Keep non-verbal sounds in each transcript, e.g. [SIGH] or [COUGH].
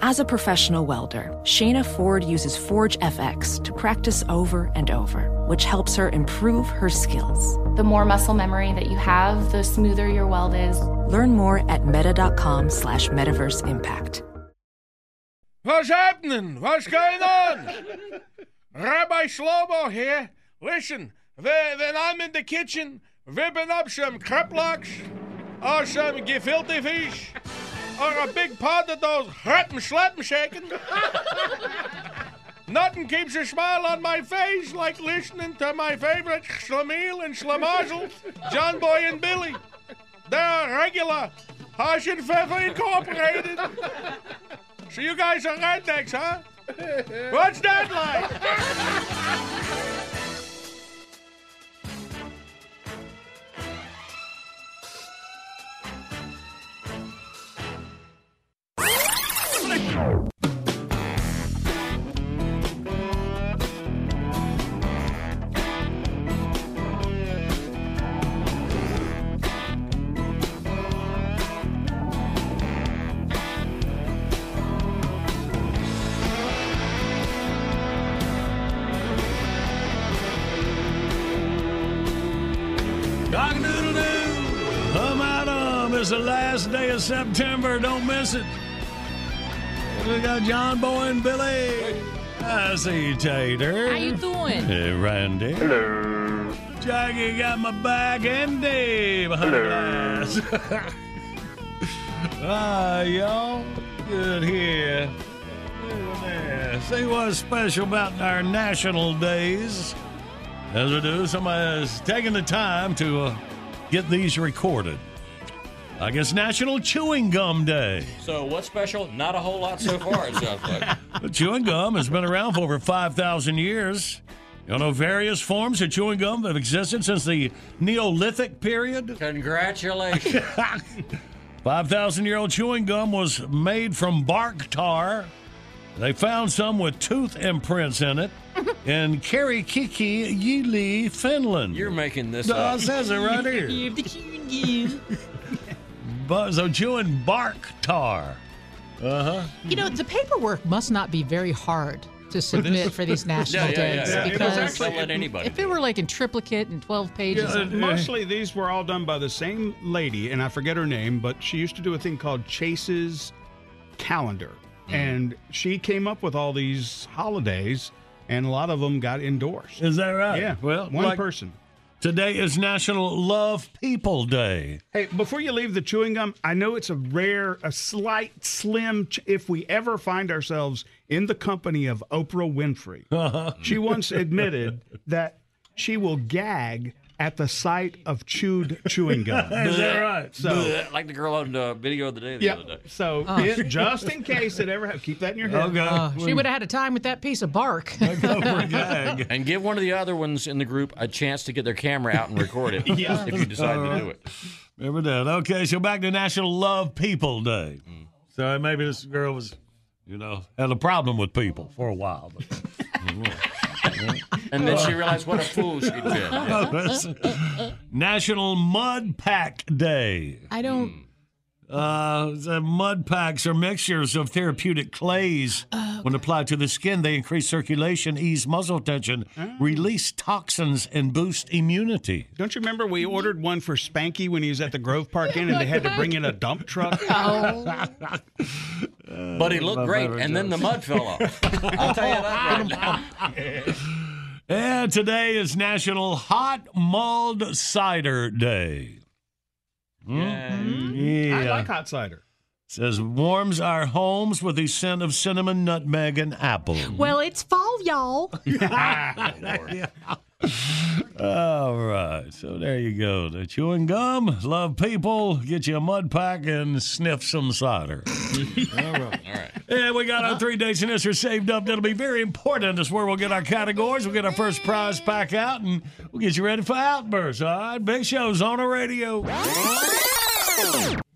As a professional welder, Shayna Ford uses Forge FX to practice over and over, which helps her improve her skills. The more muscle memory that you have, the smoother your weld is. Learn more at meta.com slash metaverse impact. What's happening? What's going on? Rabbi Shlomo here. Listen, when, when I'm in the kitchen whipping up some kreplachs or some gefilte fish or a big pot of those hreppen schleppen shaking, nothing keeps a smile on my face like listening to my favorite Schlemiel and Schlemazel, John Boy and Billy. They're regular Hasenpfeffer Incorporated. So you guys are rednecks, huh? What's that like? September. Don't miss it. We got John Boy and Billy. I see you, Tater. How you doing? Hey, Randy. Hello. Jackie got my back and Dave behind the glass. [LAUGHS] ah, y'all. Good here. See what's special about our national days? As we do, somebody's taking the time to uh, get these recorded. I guess National Chewing Gum Day. So what's special? Not a whole lot so far, it sounds like. [LAUGHS] But chewing gum has been around for over 5,000 years. You know, various forms of chewing gum have existed since the Neolithic period. Congratulations. [LAUGHS] 5,000 year old chewing gum was made from bark tar. They found some with tooth imprints in it [LAUGHS] in Kierikki, Yli-Ii, Finland. You're making this No, up. it says it right here. But, so chewing bark tar. Uh huh. You know, the paperwork must not be very hard to submit for these [LAUGHS] national Yeah, yeah, yeah, days yeah. It because actually- let anybody if it were like in triplicate and 12 pages, Yeah, mostly these were all done by the same lady, and I forget her name, but she used to do a thing called Chase's Calendar. And she came up with all these holidays, and a lot of them got endorsed. Is that right? Yeah. Well, one like- person. Today is National Love People Day. Hey, before you leave the chewing gum, I know it's a rare, a slight, slim. Ch- if we ever find ourselves in the company of Oprah Winfrey, [LAUGHS] she once admitted that she will gag at the sight of chewed chewing gum. [LAUGHS] Is that right? So, like the girl on the video of the day the yeah. other day. So, Oh. it- just in case it ever happens, keep that in your head. Okay. uh, she would have had a time with that piece of bark. [LAUGHS] And give one of the other ones in the group a chance to get their camera out and record it [LAUGHS] Yeah. if you decide to do it. Remember that. Okay, so back to National Love People Day. So maybe this girl was, you know, had a problem with people for a while. But, [LAUGHS] And then she realized what a fool she'd been. [LAUGHS] National Mud Pack Day. I don't. Uh, the mud packs are mixtures of therapeutic clays. When applied to the skin, they increase circulation, ease muscle tension, release toxins, and boost immunity. Don't you remember we ordered one for Spanky when he was at the Grove Park Inn and they had to bring in a dump truck? [LAUGHS] [LAUGHS] But he looked great, and then the mud fell off. [LAUGHS] I'll tell you that right now. And today is National Hot Mulled Cider Day. Hmm? Yeah. Hmm? I like hot cider. Says warms our homes with the scent of cinnamon, nutmeg, and apple. Well, it's fall, y'all. [LAUGHS] [LAUGHS] Oh, All right, so there you go. The chewing gum, love people, get you a mud pack and sniff some cider. All right. [LAUGHS] All right. And we got our uh-huh. three dates in this are saved up. That'll be very important. That's where we'll get our categories. We'll get our first prize pack out, and we'll get you ready for Outbursts. All right, big shows on the radio.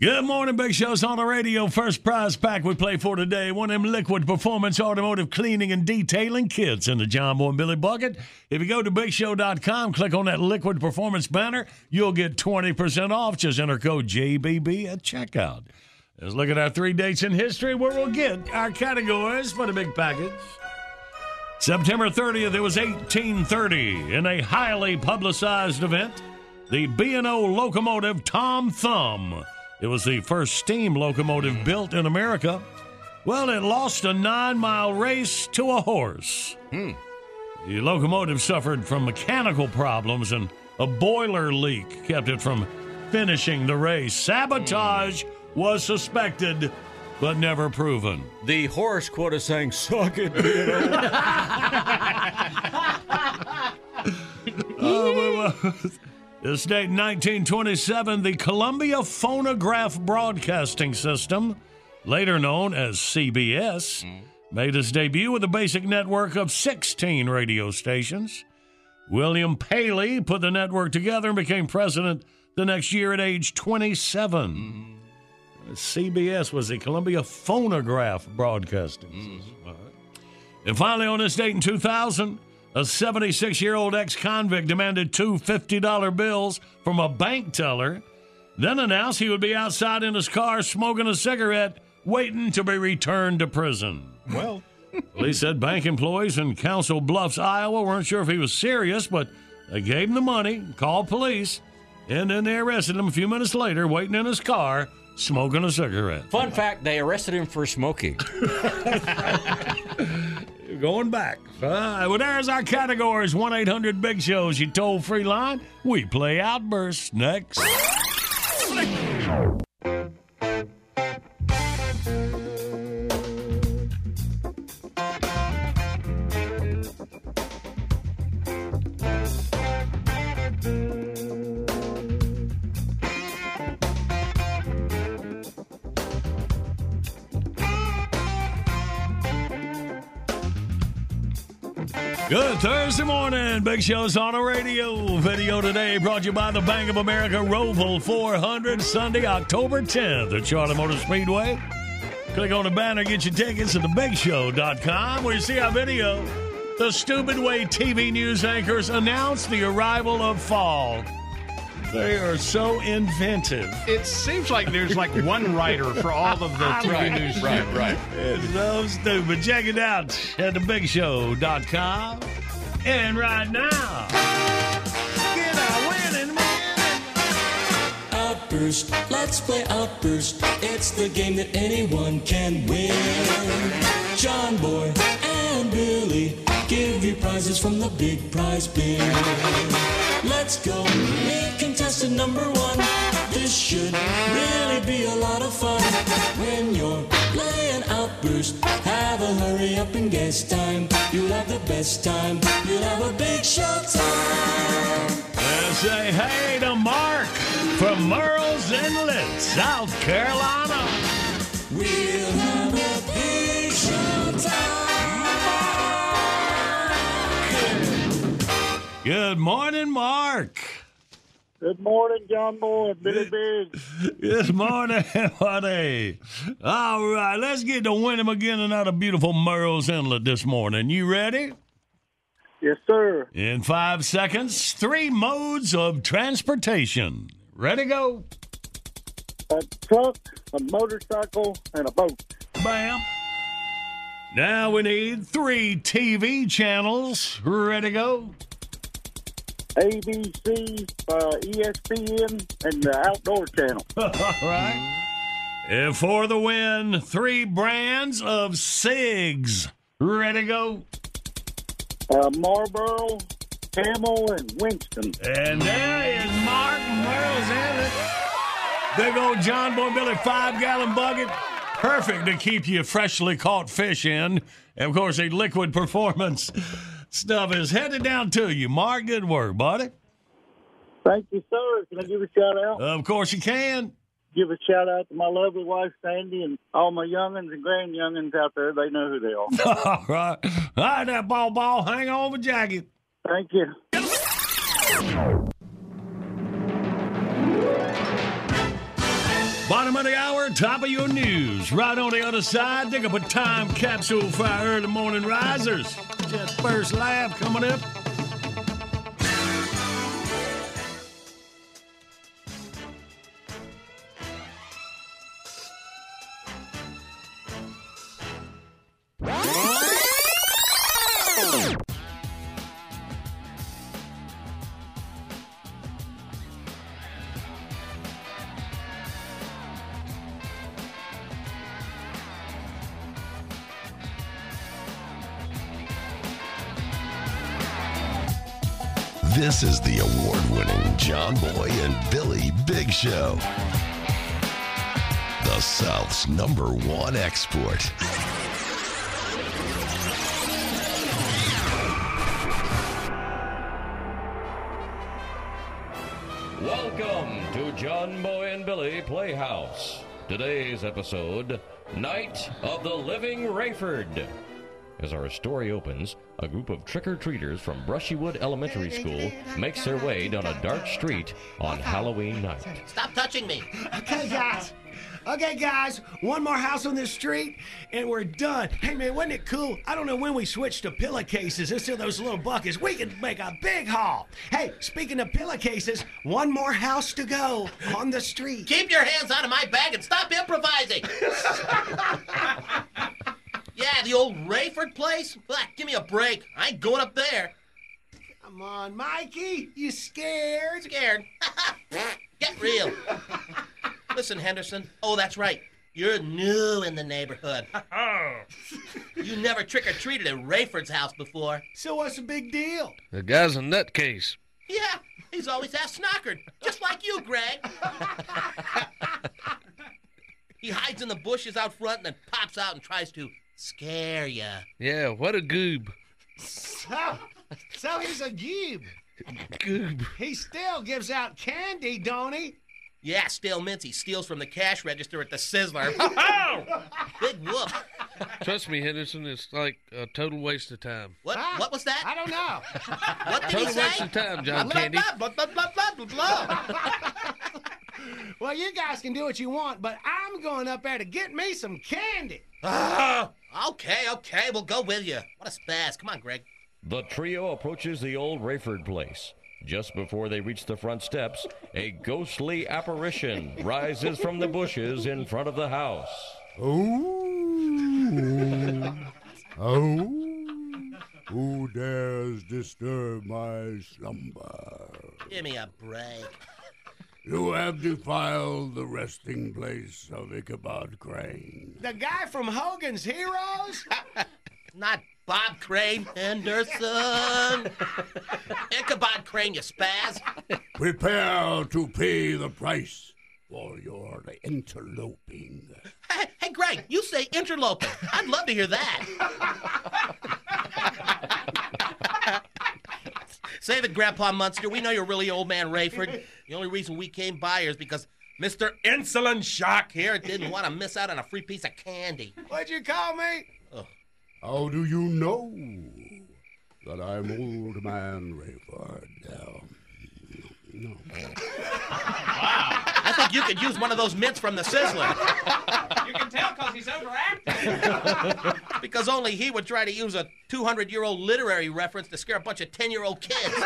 Good morning, Big Show's on the radio. First prize pack we play for today. One of them liquid performance automotive cleaning and detailing kits in the John Boy and Billy Bucket. If you go to BigShow.com, click on that liquid performance banner, you'll get 20% off. Just enter code JBB at checkout. Let's look at our three dates in history where we'll get our categories for the big package. September 30th, it was 1830. In a highly publicized event, the B&O locomotive Tom Thumb. It was the first steam locomotive built in America. Well, it lost a nine mile race to a horse. Hmm. The locomotive suffered from mechanical problems and a boiler leak kept it from finishing the race. Sabotage was suspected, but never proven. The horse quote saying, suck it, B&O. Oh, [LAUGHS] [LAUGHS] uh, well, This date, 1927, the Columbia Phonograph Broadcasting System, later known as CBS, mm-hmm. made its debut with a basic network of 16 radio stations. William Paley put the network together and became president the next year at age 27. Mm-hmm. CBS was the Columbia Phonograph Broadcasting mm-hmm. System. All right. And finally, on this date in 2000, a 76 year old ex convict demanded two $50 bills from a bank teller, then announced he would be outside in his car smoking a cigarette, waiting to be returned to prison. Well, Police said bank employees in Council Bluffs, Iowa weren't sure if he was serious, but they gave him the money, called police, and then they arrested him a few minutes later, waiting in his car, smoking a cigarette. Fun fact, they arrested him for smoking. [LAUGHS] Going back. Right, well, there's our categories 1 800 Big Shows, you toll free line. We play Outbursts next. Good Thursday morning. Big Show's on the radio. Video today brought to you by the Bank of America Roval 400, Sunday, October 10th at Charlotte Motor Speedway. Click on the banner, get your tickets at thebigshow.com where you see our video. The Stupid Way TV news anchors announce the arrival of fall. They are so inventive. it seems like there's like one writer for all of the [LAUGHS] TV news. [LAUGHS] right, right. It's so stupid. Check it out at thebigshow.com. And right now, get our winning, winning. Outburst, let's play Outburst. It's the game that anyone can win. John Boy and Billy give you prizes from the big prize bin. Let's go, meet contestant number one. This should really be a lot of fun. When you're playing Outburst, have a hurry up and guess time. You'll have the best time. You'll have a big show time. And say hey to Mark from Murrells Inlet, South Carolina. We'll have a big show time. Good morning, Mark. Good morning, John Boy and Billy Biggs. Good morning, [LAUGHS] buddy. All right, let's get to Winham again and out of beautiful Murrells Inlet this morning. You ready? Yes, sir. In five seconds, three modes of transportation. Ready, go. A truck, a motorcycle, and a boat. Bam. Now we need three TV channels. Ready go? ABC, uh, ESPN, and the Outdoor Channel. [LAUGHS] All right. And for the win, three brands of cigs. Ready to go? Uh, Marlboro, Camel, and Winston. And there is Mark Murrells Inlet. Big old John Boy Billy five gallon bucket. Perfect to keep you freshly caught fish in. And of course, a liquid performance stuff is headed down to you. Mark, good work, buddy. Thank you, sir. Can I give a shout out? Of course, you can. Give a shout out to my lovely wife, Sandy, and all my youngins and grand youngins out there. They know who they are. [LAUGHS] All right. All right, that ball ball. Hang on with Jackie. Thank you. Bottom of the hour, top of your news. Right on the other side, dig up a time capsule for our early morning risers. Just first laugh coming up. This is the award winning John Boy and Billy Big Show. The South's number one export. Welcome to John Boy and Billy Playhouse. Today's episode Night of the Living Rayford. As our story opens, a group of trick or treaters from Brushywood Elementary School makes their way down a dark street on Halloween night. Stop touching me. Okay, guys. Okay, guys. One more house on this street, and we're done. Hey, man, wasn't it cool? I don't know when we switched to pillowcases instead of those little buckets. We could make a big haul. Hey, speaking of pillowcases, one more house to go on the street. Keep your hands out of my bag and stop improvising. [LAUGHS] yeah, the old Rayford place? Ugh, give me a break. I ain't going up there. Come on, Mikey. You scared? Scared? [LAUGHS] Get real. [LAUGHS] Listen, Henderson. Oh, that's right. You're new in the neighborhood. [LAUGHS] Oh. you never trick or treated at Rayford's house before. So what's the big deal? The guy's a nutcase. Yeah, he's always ass snockered, just like you, Greg. he hides in the bushes out front and then pops out and tries to scare you. Yeah, what a goob. So, so he's a goob. Goob. He still gives out candy, don't he? Yeah, stale mints he steals from the cash register at the Sizzler. [LAUGHS] [LAUGHS] Big whoop. Trust me, Henderson, it's like a total waste of time. What? What was that? I don't know. What did Total he say? waste of time, John Blah, Candy. blah, blah, blah, blah, blah, blah. [LAUGHS] Well, you guys can do what you want, but I'm going up there to get me some candy. Ah, okay, okay, we'll go with you. What a spaz. Come on, Greg. The trio approaches the old Rayford place. Just before they reach the front steps, a ghostly apparition rises from the bushes in front of the house. Oh, oh, who dares disturb my slumber? Give me a break. You have defiled the resting place of Ichabod Crane. The guy from Hogan's Heroes? [LAUGHS] Not Bob Crane Henderson. [LAUGHS] Ichabod Crane, you spaz. Prepare to pay the price for your interloping. Hey, hey, Greg, you say interloping. I'd love to hear that. [LAUGHS] Save it, Grandpa Munster. We know you're really old man Rayford. The only reason we came by here is because Mr. Insulin Shock here didn't want to miss out on a free piece of candy. What'd you call me? How do you know that I'm old man Rayford? Uh, no. [LAUGHS] I think you could use one of those mints from the Sizzler. You can tell because he's overacting. [LAUGHS] because only he would try to use a 200 year old literary reference to scare a bunch of 10 year old kids. [LAUGHS]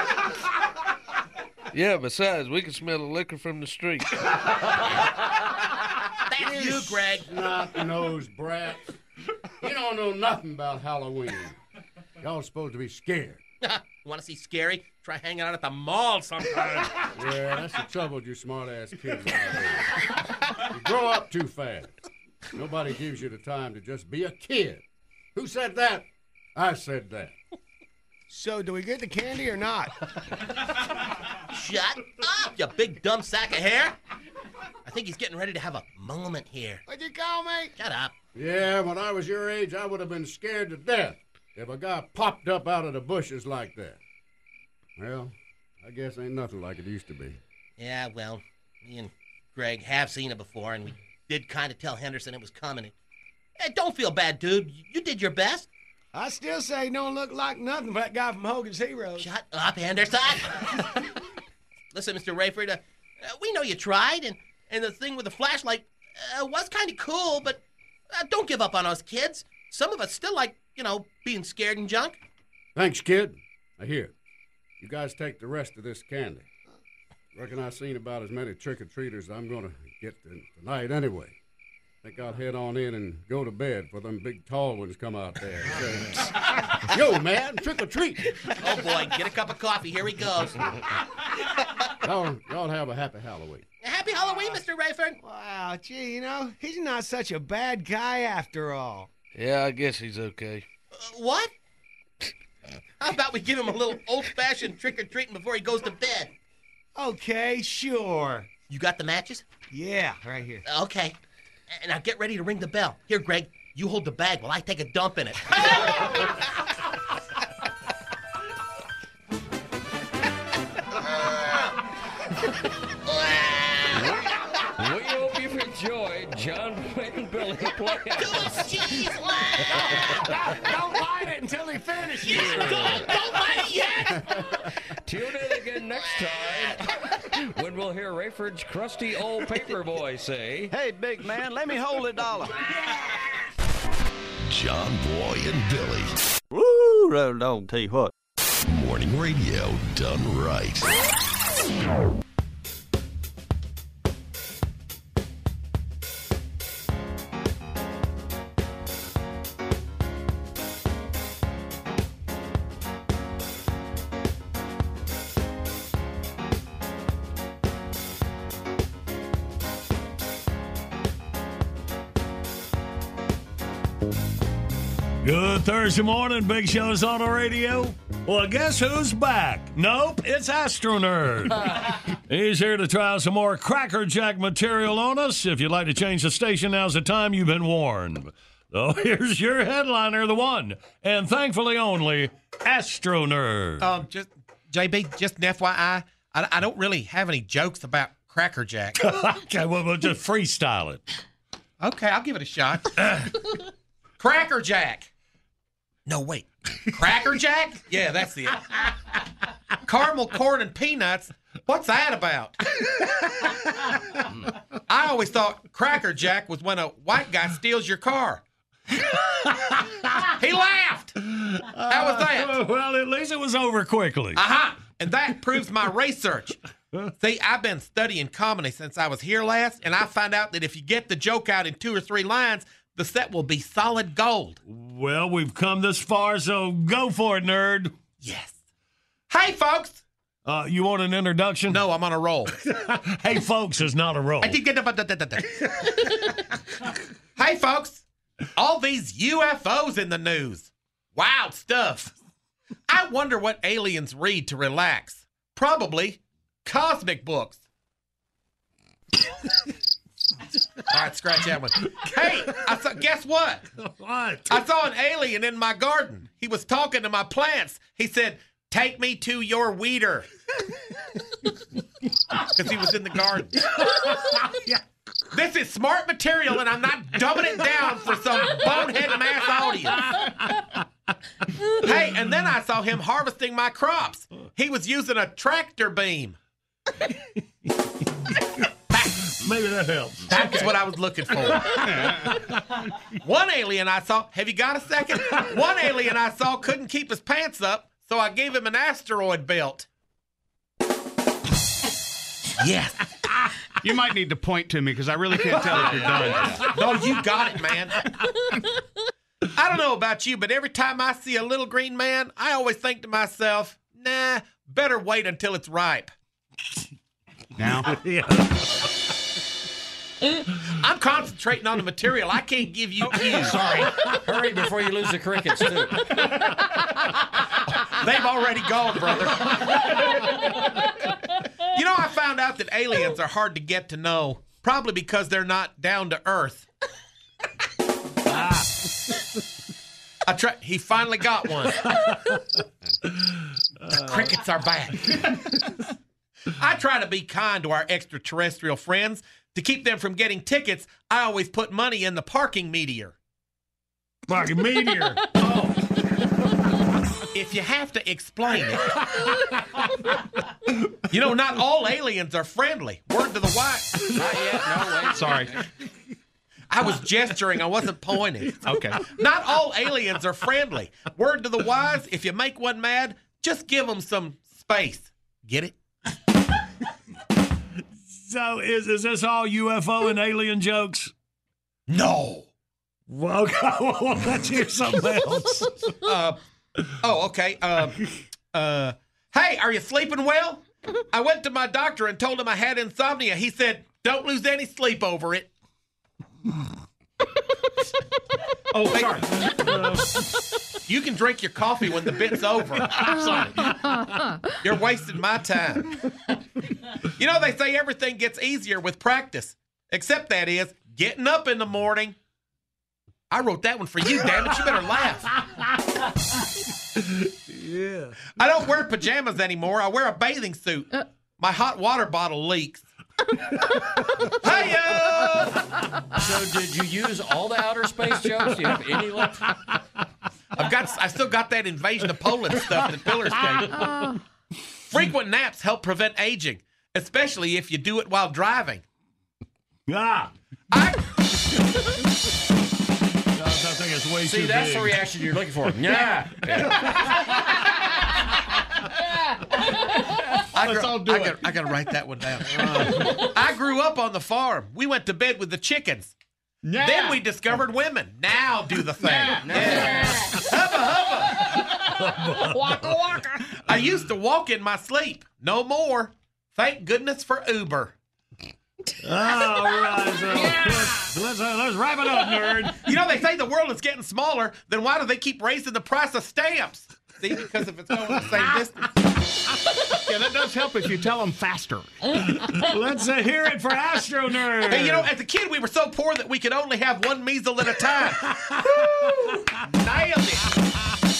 Yeah, besides, we can smell the liquor from the street. That's you, Greg. Snot-nosed brat. You don't know nothing about Halloween. Y'all supposed to be scared. [LAUGHS] Want to see scary? Try hanging out at the mall sometime. [LAUGHS] Yeah, that's the trouble with you smart-ass kids nowadays. You grow up too fast. Nobody gives you the time to just be a kid. Who said that? I said that. So, do we get the candy or not? Shut up, you big dumb sack of hair. I think he's getting ready to have a moment here. What'd you call me? Shut up. Yeah, when I was your age, I would have been scared to death if a guy popped up out of the bushes like that. Well, I guess ain't nothing like it used to be. Yeah, well, me and Greg have seen it before, and we did kind of tell Henderson it was coming. Hey, don't feel bad, dude. You did your best. I still say don't look like nothing but that guy from Hogan's Heroes. Shut up, Henderson. [LAUGHS] Listen, Mr. Rayford, uh, uh, we know you tried, and, and the thing with the flashlight uh, was kind of cool, but uh, don't give up on us kids. Some of us still like, you know, being scared and junk. Thanks, kid. Now here, you guys take the rest of this candy. Reckon I've seen about as many trick-or-treaters as I'm gonna get t- tonight anyway. Think I'll head on in and go to bed for them big tall ones come out there. [LAUGHS] Yo, man, trick or treat. Oh, boy, get a cup of coffee. Here he goes. [LAUGHS] Y'all, y'all have a happy Halloween. Happy Halloween, Mr. Rayford. Wow, gee, you know, he's not such a bad guy after all. Yeah, I guess he's okay. Uh, what? How about we give him a little old-fashioned trick-or-treating before he goes to bed? Okay, sure. You got the matches? Yeah, right here. Okay. And now get ready to ring the bell. Here, Greg, you hold the bag while I take a dump in it. [LAUGHS] hope you've enjoyed John Boy and Billy Playhouse. don't light it until he finishes. don't, don't light it yet. [LAUGHS] Tune in again next time when we'll hear Rayford's crusty old paper boy say, Hey, big man, let me hold a dollar. John Boy and Billy. Woo, roll on, tell you what. Morning radio done right. Thursday morning. Big Show's on the radio. Well, guess who's back? Nope, it's Astronerd. [LAUGHS] He's here to try some more Cracker Jack material on us. If you'd like to change the station, now's the time you've been warned. So [LAUGHS] here's your headliner, the one, and thankfully only, Astronerd. Um, just JB, just an FYI, I, I don't really have any jokes about Cracker Jack. [LAUGHS] okay, well, we'll just freestyle it. Okay, I'll give it a shot. Cracker Jack. No, wait. Cracker Jack? Yeah, that's it. Caramel corn and peanuts. What's that about? I always thought Cracker Jack was when a white guy steals your car. he laughed. How was that? Uh, well, at least it was over quickly. Aha! And that proves my research. See, I've been studying comedy since I was here last, and I find out that if you get the joke out in two or three lines, the set will be solid gold. Well, we've come this far, so go for it, nerd. Yes. Hey, folks. Uh, you want an introduction? No, I'm on a roll. [LAUGHS] hey, folks is not a roll. I did get Hey, folks. All these UFOs in the news. Wild stuff. I wonder what aliens read to relax. Probably cosmic books. [LAUGHS] All right, scratch that one. Hey, I saw, guess what? What? I saw an alien in my garden. He was talking to my plants. He said, Take me to your weeder. [LAUGHS] Because he was in the garden. yeah. [LAUGHS] This is smart material, and I'm not dumbing it down for some bonehead mass audience. hey, and then I saw him harvesting my crops. He was using a tractor beam. Maybe that helps. That's what I was looking for. [LAUGHS] One alien I saw, have you got a second? One alien I saw couldn't keep his pants up, so I gave him an asteroid belt. Yes. You might need to point to me because I really can't tell if you're done. No, you got it, man. I don't know about you, but every time I see a little green man, I always think to myself, nah, better wait until it's ripe. Now? [LAUGHS] [LAUGHS] I'm concentrating on the material. I can't give you cues. Sorry. Hurry before you lose the crickets, too. [LAUGHS] They've already gone, brother. [LAUGHS] you know, I found out that aliens are hard to get to know, probably because they're not down to earth. Ah. I try. He finally got one. the crickets are back. I try to be kind to our extraterrestrial friends. To keep them from getting tickets, I always put money in the parking meteor. Parking meteor. [LAUGHS] Oh. If you have to explain it. you know, not all aliens are friendly. Word to the wise. Not yet. No, wait. Sorry. I was gesturing, I wasn't pointing. Okay. Not all aliens are friendly. Word to the wise, if you make one mad, just give them some space. Get it? So is, is this all UFO and alien jokes? No. Well, [LAUGHS] okay, well, let's hear something else. Uh, oh, okay. Uh, uh, hey, are you sleeping well? I went to my doctor and told him I had insomnia. He said, don't lose any sleep over it. [LAUGHS] oh, sorry. You can drink your coffee when the bit's over. I'm [LAUGHS] sorry. You're wasting my time. You know, they say everything gets easier with practice, except that is getting up in the morning. I wrote that one for you, damn it. You better laugh. yeah. I don't wear pajamas anymore. I wear a bathing suit. Uh. My hot water bottle leaks. Hiya! So did you use all the outer space jokes? Do you have any left? I've got. I still got that invasion of Poland stuff that Pillars [LAUGHS] gave. Frequent naps help prevent aging, especially if you do it while driving. Ah. I, I think it's [LAUGHS] way See, too that's big. the reaction you're looking for. Yeah. [LAUGHS] I, Let's gr- all do I it. Gotta, I gotta write that one down. I grew up on the farm. We went to bed with the chickens. Yeah. Then we discovered women. Now do the thing. Yeah. Hubba hubba. [LAUGHS] Waka waka. I used to walk in my sleep. No more. Thank goodness for Uber. All right, so [LAUGHS] let's, let's, uh, let's wrap it up, nerd. You know, they say the world is getting smaller. Then why do they keep raising the price of stamps? See, because if it's going the same [LAUGHS] distance. Yeah, that does help if you tell them faster. [LAUGHS] Let's uh, hear it for Astro Nerd. Hey, you know, as a kid, we were so poor that we could only have one measle at a time. Nailed it.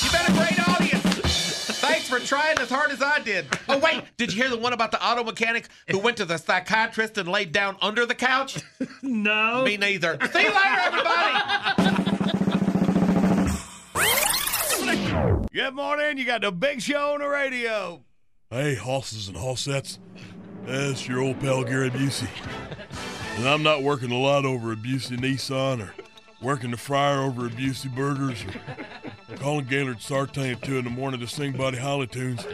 You've been a great audience. Thanks for trying as hard as I did. Oh, wait, did you hear the one about the auto mechanic who went to the psychiatrist and laid down under the couch? [LAUGHS] no. Me neither. See you later, everybody. Good morning. You got the big show on the radio. Hey, hosses and hossettes. That's your old pal Gary Busey. And I'm not working a lot over at Busey Nissan or working the fryer over at Busey Burgers or calling Gaylord Sartain at 2 in the morning to sing Buddy Holly tunes.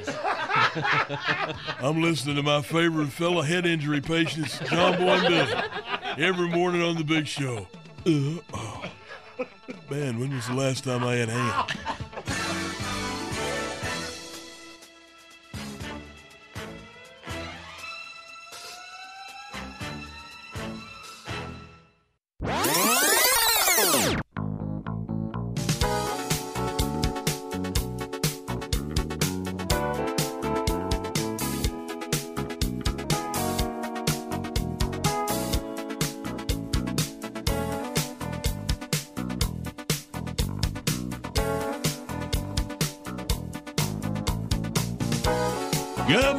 I'm listening to my favorite fellow head injury patients, John Boy and Billy, every morning on the big show. Uh, oh. Man, when was the last time I had ham?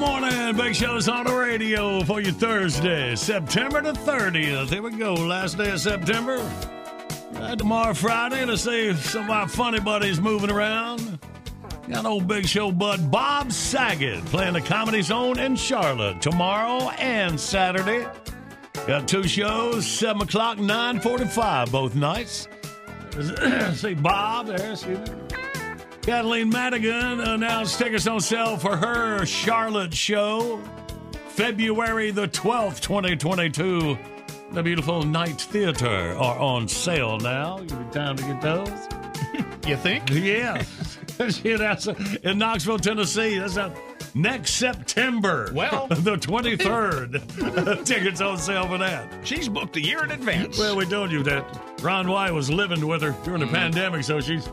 Morning. Big Show's on the radio for you Thursday, September the 30th. Here we go. Last day of September. Uh, tomorrow, Friday. Let's see some of our funny buddies moving around. Got old Big Show bud Bob Saget playing the Comedy Zone in Charlotte tomorrow and Saturday. Got two shows, 7 o'clock, 9.45 both nights. [CLEARS THROAT] see Bob there. See there. Kathleen Madigan announced tickets on sale for her Charlotte show. February the 12th, 2022. The beautiful Knight Theater are on sale now. Give me time to get those. [LAUGHS] You think? Yeah. [LAUGHS] That's in Knoxville, Tennessee. That's a, next September. Well. [LAUGHS] the 23rd. Tickets on sale for that. She's booked a year in advance. Well, we told you that Ron White was living with her during the mm-hmm. pandemic, so she's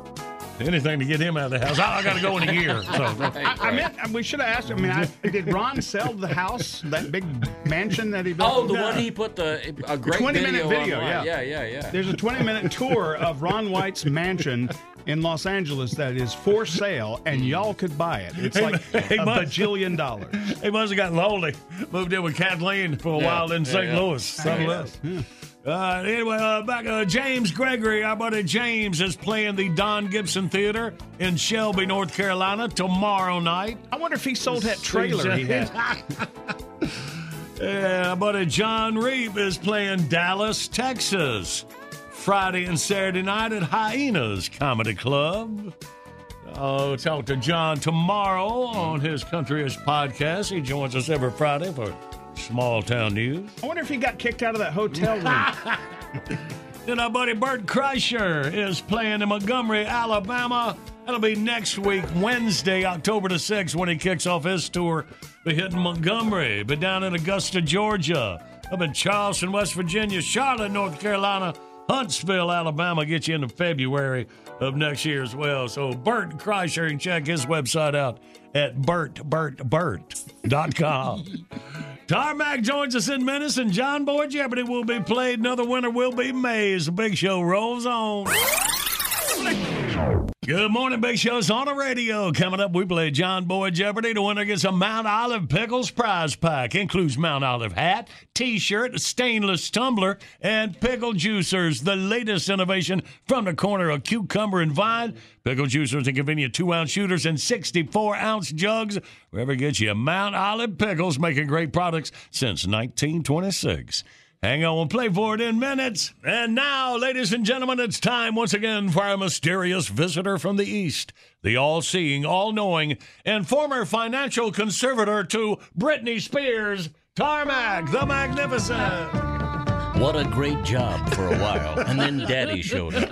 anything to get him out of the house. Oh, I, I got to go in a year. [LAUGHS] So. I, I meant we should have asked. I mean, I, did Ron sell the house, that big mansion that he built? Oh, the one he put the a great 20 minute video video, online. yeah. yeah, yeah, yeah. There's a 20 minute tour of Ron White's mansion in Los Angeles that is for sale, and y'all could buy it. It's like [LAUGHS] hey, a Mike. bajillion [LAUGHS] dollars. He must have gotten lonely. Moved in with Kathleen for a Yeah, while in yeah, St. yeah. Louis. Something else. Uh, anyway, uh, back uh, James Gregory, our buddy James, is playing the Don Gibson Theater in Shelby, North Carolina tomorrow night. I wonder if he sold that trailer he had. [LAUGHS] Yeah, our buddy John Reep is playing Dallas, Texas, Friday and Saturday night at Hyenas Comedy Club. I'll talk to John tomorrow on his Countryish podcast. He joins us every Friday for Small Town News. I wonder if he got kicked out of that hotel room. [LAUGHS] Then our buddy Bert Kreischer is playing in Montgomery, Alabama. That'll be next week, Wednesday, October the 6th, when he kicks off his tour. Be hitting Montgomery, be down in Augusta, Georgia, up in Charleston, West Virginia, Charlotte, North Carolina, Huntsville, Alabama. Get you into February of next year as well. So Bert Kreischer, you can check his website out at bertbertbert.com. [LAUGHS] Tarmac joins us in minutes, and John Boy Jeopardy will be played. Another winner will be Mays. The big show rolls on. Good morning, Big Show's on the radio. Coming up, we play John Boy Jeopardy. The winner gets a Mount Olive Pickles prize pack. Includes Mount Olive hat, T-shirt, stainless tumbler, and pickle juicers. The latest innovation from the corner of cucumber and vine. Pickle juicers and convenient two-ounce shooters and 64-ounce jugs. Wherever gets you Mount Olive Pickles, making great products since 1926. Hang on, we'll play for it in minutes. And now, ladies and gentlemen, it's time once again for our mysterious visitor from the East, the all seeing, all knowing, and former financial conservator to Britney Spears, Tarmac the Magnificent. What a great job for a while. And then Daddy showed up.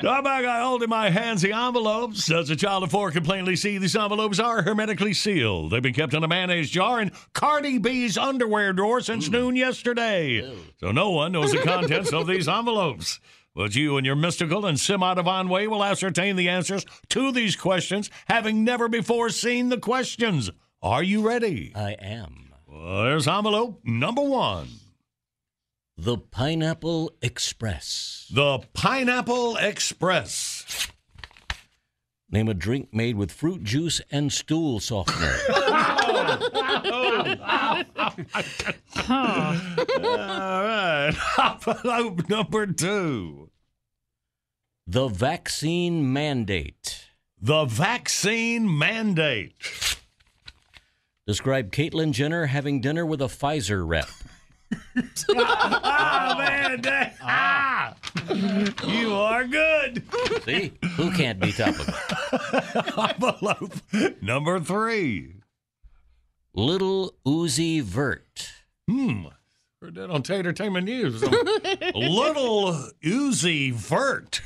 Tarmac, I hold in my hands the envelopes. As a child of four can plainly see, these envelopes are hermetically sealed. They've been kept in a mayonnaise jar in Cardi B's underwear drawer since hmm. noon yesterday. So no one knows the contents of these [LAUGHS] envelopes. But you, and your mystical and semi divine way, will ascertain the answers to these questions, having never before seen the questions. Are you ready? I am. Well, there's envelope number one. The Pineapple Express. The Pineapple Express. Name a drink made with fruit juice and stool softener. [LAUGHS] All right. [LAUGHS] Envelope number two. the Vaccine Mandate. The vaccine mandate. Describe Caitlyn Jenner having dinner with a Pfizer rep. ah, man. that- [LAUGHS] Ah. You are good. See? Who can't be topical? [LAUGHS] Envelope number three. Little Uzi Vert. Hmm. Heard that on Tatertainment News. [LAUGHS] Little Uzi Vert.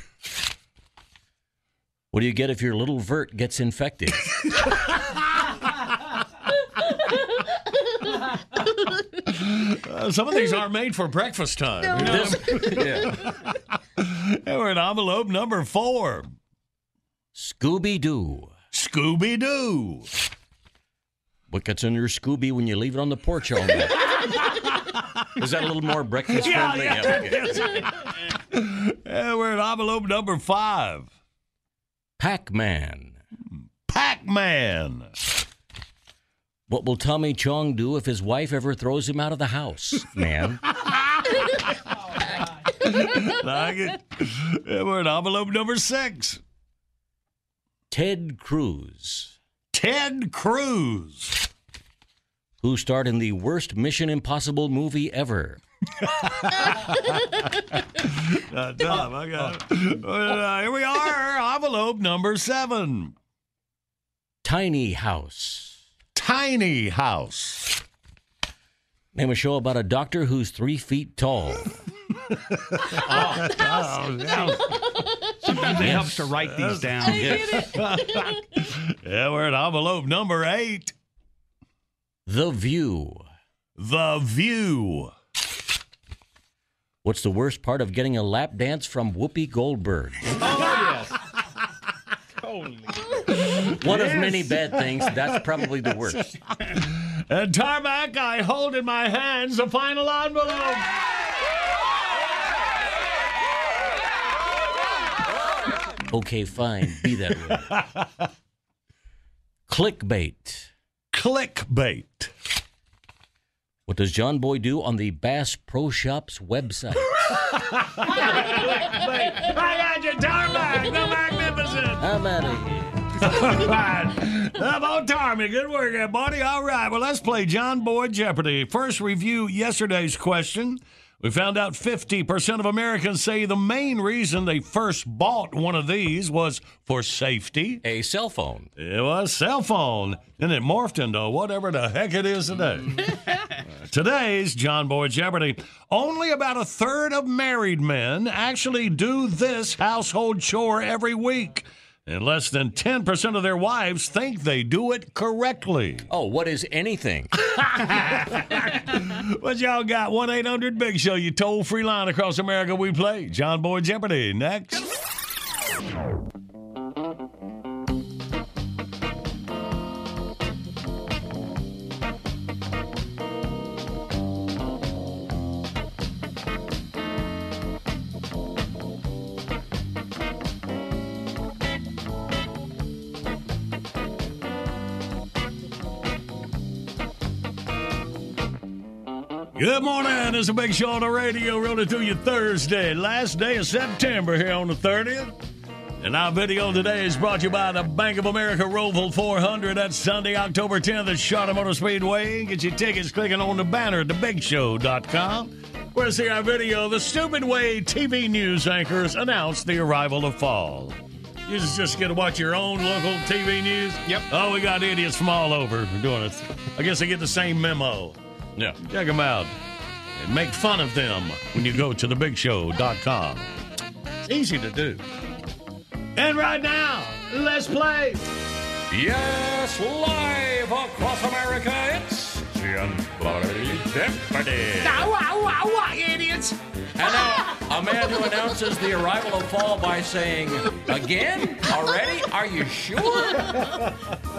What do you get if your little Vert gets infected? Uh, some of these aren't made for breakfast time. you know? [LAUGHS] yeah. [LAUGHS] And we're in envelope number four. Scooby Doo. Scooby Doo. What gets in your Scooby when you leave it on the porch all night? [LAUGHS] Is that a little more breakfast Yeah, friendly? yeah. okay. And we're in envelope number five. Pac Man. Pac Man. What will Tommy Chong do if his wife ever throws him out of the house, man? [LAUGHS] like it. We're in envelope number six. Ted Cruz. Ted Cruz. Who starred in the worst Mission Impossible movie ever? [LAUGHS] Uh, Tom, I got it. Uh, here we are. Envelope number seven. Tiny House. Tiny house? Name a show about a doctor who's three feet tall. [LAUGHS] Oh, Sometimes it helps to write these down. [LAUGHS] yeah, we're at envelope number eight. The View. The View. What's the worst part of getting a lap dance from Whoopi Goldberg? Oh, [LAUGHS] One of many bad things. That's [LAUGHS] probably the worst. And Tarmac, I hold in my hands the final envelope. Okay, fine. Be that way. [LAUGHS] Clickbait. Clickbait. What does John Boy do on the Bass Pro Shops website? I got you, Tarmac, the magnificent. I'm out of here. Right. [LAUGHS] About Tarmy? Good work, there, buddy. All right. Well, let's play John Boy Jeopardy. First, review yesterday's question. We found out 50% of Americans say the main reason they first bought one of these was for safety. A cell phone. It was cell phone. And it morphed into whatever the heck it is today. [LAUGHS] Today's John Boy Jeopardy. Only about a third of married men actually do this household chore every week. And less than 10% of their wives think they do it correctly. Oh, what is anything? [LAUGHS] [LAUGHS] What y'all got? 1 800 Big Show, you toll free line across America. We play John Boy Jeopardy next. Good morning. It's a big show on the radio, rolling through you Thursday, last day of September here on the 30th. And our video today is brought to you by the Bank of America Roval 400. That's Sunday, October 10th at Charlotte Motor Speedway. Get your tickets clicking on the banner at thebigshow.com. Where to see our video, the Stupid Way TV news anchors announced the arrival of fall. You just, just get to watch your own local TV news? Yep. Oh, we got idiots from all over doing it. I guess they get the same memo. Yeah. Check them out and make fun of them when you go to thebigshow.com. It's easy to do. And right now, let's play. Yes, live across America, it's John Boy Jeopardy. idiots! And now, a man who announces the arrival of fall by saying, Again? Already? Are you sure?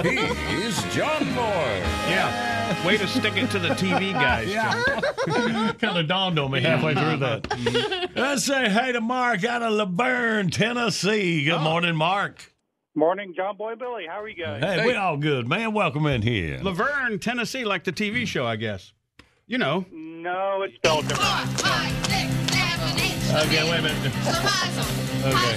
He's John Boy. Yeah. Way to stick it to the TV [LAUGHS] guys. John. [LAUGHS] kind of dawned on me halfway through that. Mm-hmm. Let's say hey to Mark out of La Vergne, Tennessee. Good oh. morning, Mark. Morning, John Boy Billy. How are you guys? Hey, we're all good, man. Welcome in here. La Vergne, Tennessee, like the TV show, I guess. You know. No, it's spelled different. [LAUGHS] Okay, wait a minute. Okay.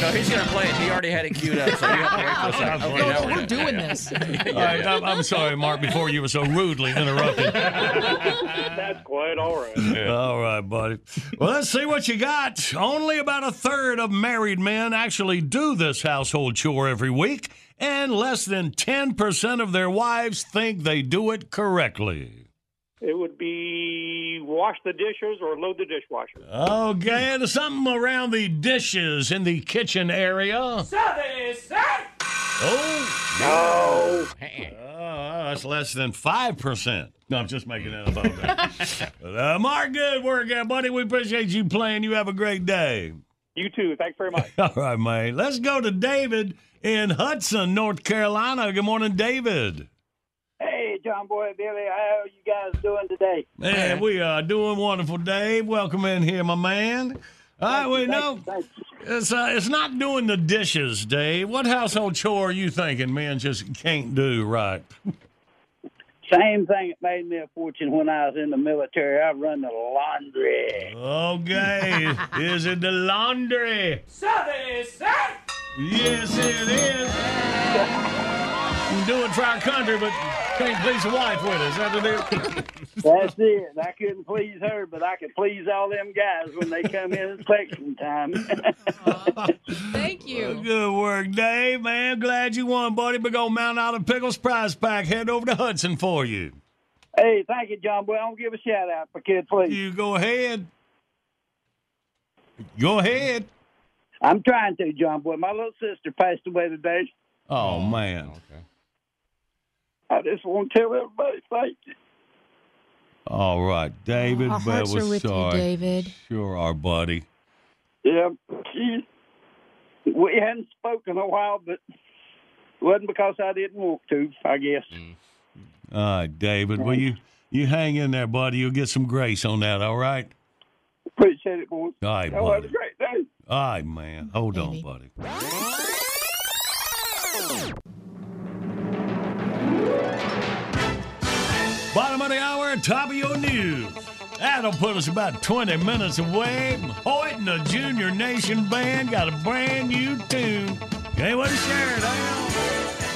No, he's going to play it. He already had it queued up, so you have to wait for a second. [LAUGHS] Okay, now We're we're doing this. All right, I'm, I'm sorry, Mark, before you were so rudely interrupted. [LAUGHS] That's quite all right. All right, buddy. Well, let's see what you got. Only about a third of married men actually do this household chore every week, and less than 10% of their wives think they do it correctly. It would be wash the dishes or load the dishwasher. Okay, and something around the dishes in the kitchen area. Oh, No. Oh, that's less than 5%. No, I'm just making that about [LAUGHS] that. But, uh, Mark, good work, there, buddy. We appreciate you playing. You have a great day. You too. Thanks very much. [LAUGHS] All right, man. Let's go to David in Hudson, North Carolina. Good morning, David. Hey, John Boy, Billy, how are you guys doing today? Man, we are doing wonderful, Dave. Welcome in here, my man. All right, we know it's uh, it's not doing the dishes, Dave. What household chore are you thinking men just can't do right? Same thing that made me a fortune when I was in the military. I run the laundry. Okay, [LAUGHS] is it the laundry? Southern South! Yes, it is. [LAUGHS] We do it for our country, but Can't please the wife with us. [LAUGHS] That's it. I couldn't please her, but I could please all them guys when they come in inspection time. [LAUGHS] Thank you. Good work, Dave, man. Glad you won, buddy. Big old Mount Olive Pickles prize pack heading over to Hudson for you. hey, thank you, John Boy. I'm gonna give a shout out for Kid, please. You go ahead. Go ahead. I'm trying to, John Boy. My little sister passed away today. Oh, man. I just want to tell everybody thank you. All right, David. Our hearts we're are with you. David. Sure our buddy. Yeah, she, we hadn't spoken a while, but it wasn't because I didn't want to. I guess. Mm. All right, David. Well, you you hang in there, buddy. You'll get some grace on that. All right. Appreciate it, boys. All right, Y'all have buddy. a great day. All right, man. Hold on, buddy. Bottom of the hour, top of your news. That'll put us about 20 minutes away. Oh, Hoyt and the Junior Nation Band got a brand new tune. Can't wait to share it,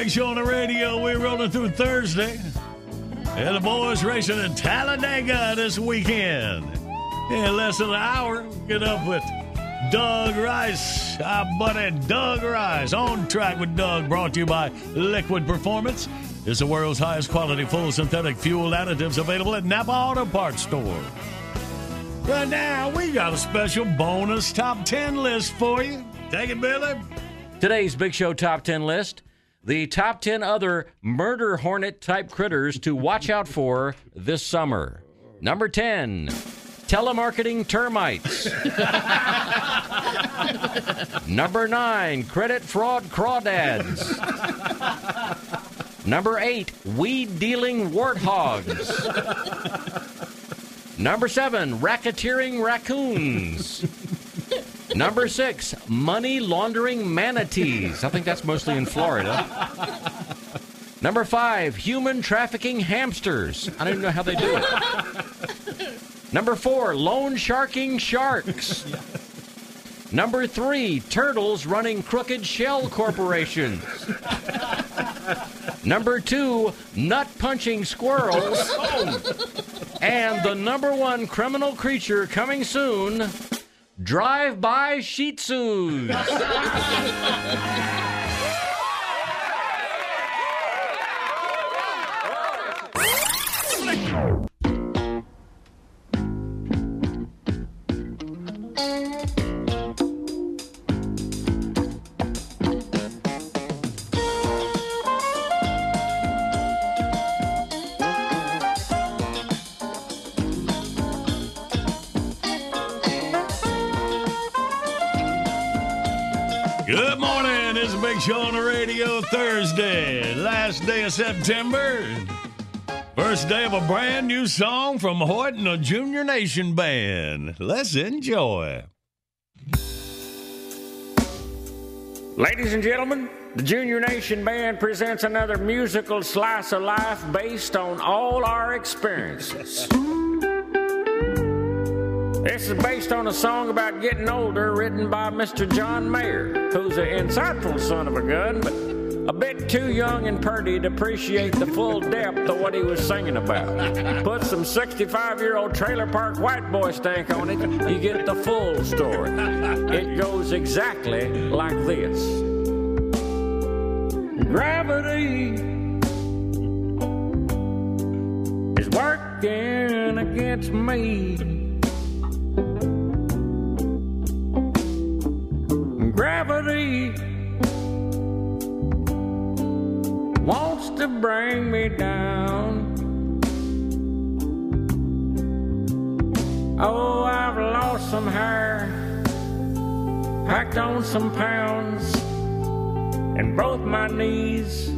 big show on the radio. We're rolling through Thursday. And the boys racing in Talladega this weekend. In less than an hour, get up with Doug Rice, our buddy Doug Rice. On track with Doug, brought to you by Liquid Performance. It's the world's highest quality full synthetic fuel additives available at Napa Auto Parts Store. Right now, we got a special bonus top 10 list for you. Take it, Billy. Today's Big Show Top 10 list the top 10 other murder hornet type critters to watch out for this summer. Number 10, telemarketing termites. [LAUGHS] Number 9, credit fraud crawdads. Number 8, weed dealing warthogs. Number 7, racketeering raccoons. Number six, money laundering manatees. I think that's mostly in Florida. Number five, human trafficking hamsters. I don't even know how they do it. Number four, loan sharking sharks. Number three, turtles running crooked shell corporations. Number two, nut punching squirrels. And the number one criminal creature coming soon, drive by Shih Tzus. [LAUGHS] on the radio Thursday, last day of September. First day of a brand new song from Horton, a Junior Nation Band. Let's enjoy. Ladies and gentlemen, the Junior Nation Band presents another musical slice of life based on all our experiences. This is based on a song about getting older written by Mr. John Mayer, who's an insightful son of a gun, but a bit too young and purdy to appreciate the full depth of what he was singing about. Put some 65 year old trailer park white boy stank on it, you get the full story. It goes exactly like this Gravity is working against me. To bring me down. Oh, I've lost some hair, packed on some pounds, and both my knees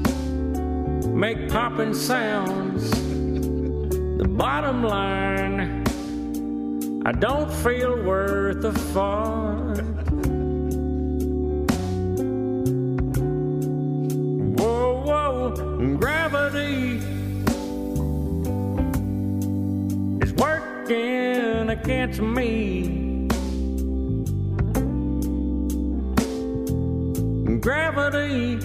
make popping sounds. The bottom line, I don't feel worth a fart. Against me. Gravity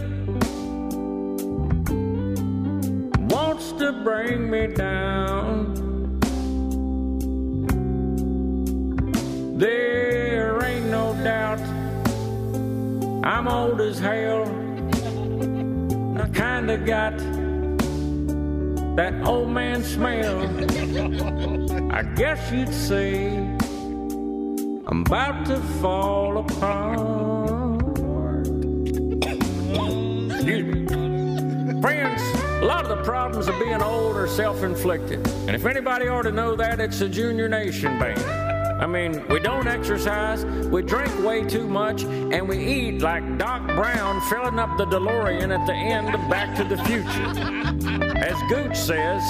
wants to bring me down. There ain't no doubt I'm old as hell. I kinda got that old man smell. I guess you'd say I'm about to fall apart. Me. Friends, a lot of the problems of being old are self inflicted. And if anybody ought to know that, it's the Junior Nation Band. I mean, we don't exercise, we drink way too much, and we eat like Doc Brown filling up the DeLorean at the end of Back to the Future. As Gooch says,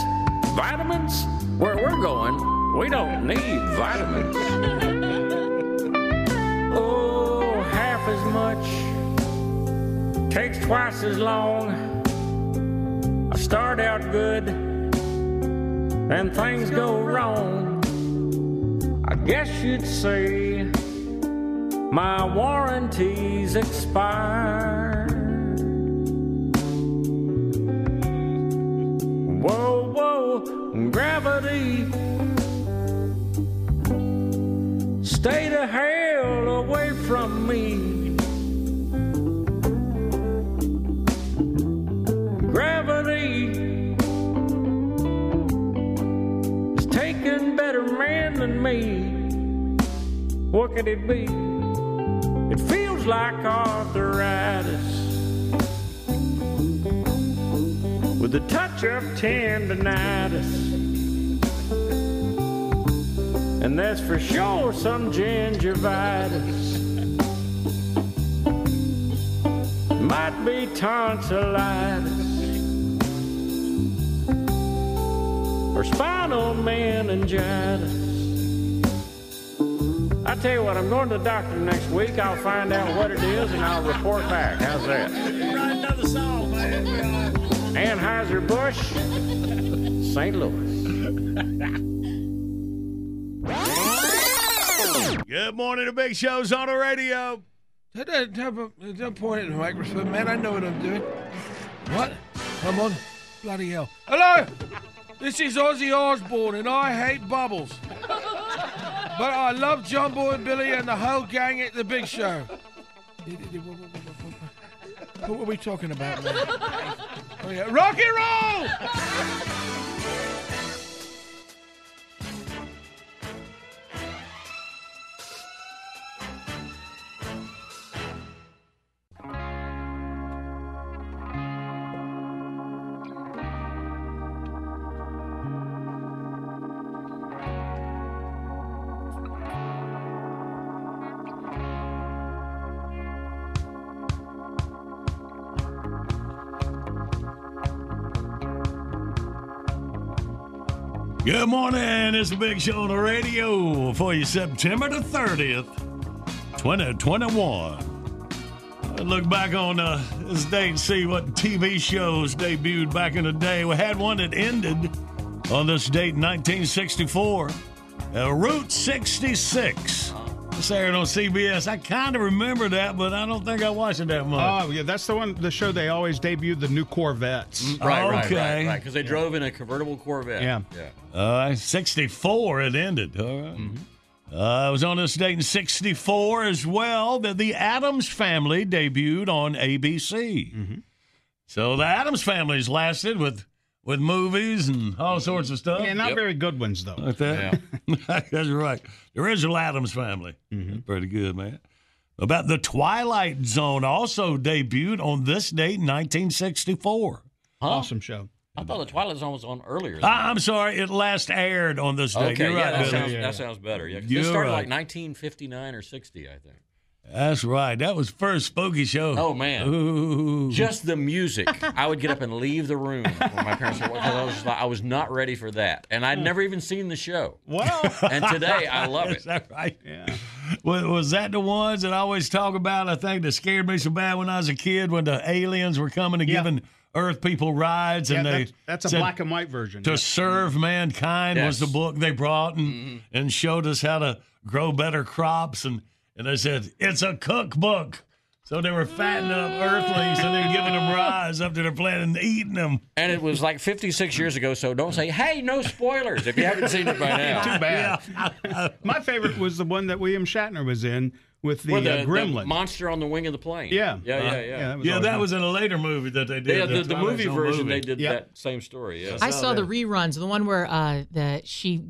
vitamins? Where we're going, we don't need vitamins. [LAUGHS] Oh, half as much takes twice as long. I start out good, and things go wrong. I guess you'd say my warranties expired. Stay the hell away from me. Gravity is taking better men than me. What could it be? It feels like arthritis with a touch of tendonitis. And that's for sure some gingivitis. Might be tonsillitis or spinal meningitis. I tell you what, I'm going to the doctor next week. I'll find out what it is and I'll report back. How's that? Write another song, man. Anheuser-Busch, St. Louis. [LAUGHS] Good morning, the big show's on the radio. Don't, point at the microphone, man. I know what I'm doing. What? I'm on. Bloody hell. Hello! This is Ozzy Osbourne, and I hate bubbles. But I love Boy and Billy and the whole gang at the big show. What were we talking about, man? Oh, yeah. Rock and roll! Good morning. It's the big show on the radio for you, September the 30th, 2021. I look back on uh, this date and see what TV shows debuted back in the day. We had one that ended on this date in 1964. Uh, Route 66. This aired on CBS. I kind of remember that, but I don't think I watched it that much. Oh yeah, that's the one. The show they always debuted the new Corvettes. Mm, Right, right, Okay. right, right. Because they drove in a convertible Corvette. Yeah. yeah. Uh, 64 it ended. All right. Uh, it was on this date in 64 as well that the Addams Family debuted on ABC. So the Addams Family's lasted with with movies and all sorts of stuff. Yeah, not very good ones though. Like that? [LAUGHS] That's right. The original Addams Family. Mm-hmm. Pretty good, man. About the Twilight Zone also debuted on this date in 1964. Awesome show. I thought the Twilight Zone was on earlier. I, I'm sorry, it last aired on this date. Okay, You're yeah, right, that Billy. sounds, that sounds better. Yeah, 'cause You're it started right. like 1959 or 60, I think. That's right. That was first spooky show. Oh man, just the music. I would get up and leave the room when my parents were because I was just like, I was not ready for that, and I'd never even seen the show. Well, and today I love it. Is that right? Yeah. Was, was that the ones that I always talk about? I think that scared me so bad when I was a kid when the aliens were coming and Yeah. giving Earth people rides, and they that's, that's a black and white version. to yeah. serve mankind was the book they brought and mm-hmm. and showed us how to grow better crops and and they said it's a cookbook. So they were fattening up earthlings and then giving them rides after they're planet and eating them. And it was like 56 years ago, so don't say, "Hey, no spoilers" if you haven't seen it by now. Too bad. My favorite was the one that William Shatner was in with the, Or the, uh, gremlin. monster on the wing of the plane. Yeah. yeah, yeah, Uh, yeah. yeah, that was Yeah, that was in a later movie that they did. Yeah, the, the Twilight movie version movie. they did Yep. that same story. Yeah. I saw the reruns, the one where uh, the she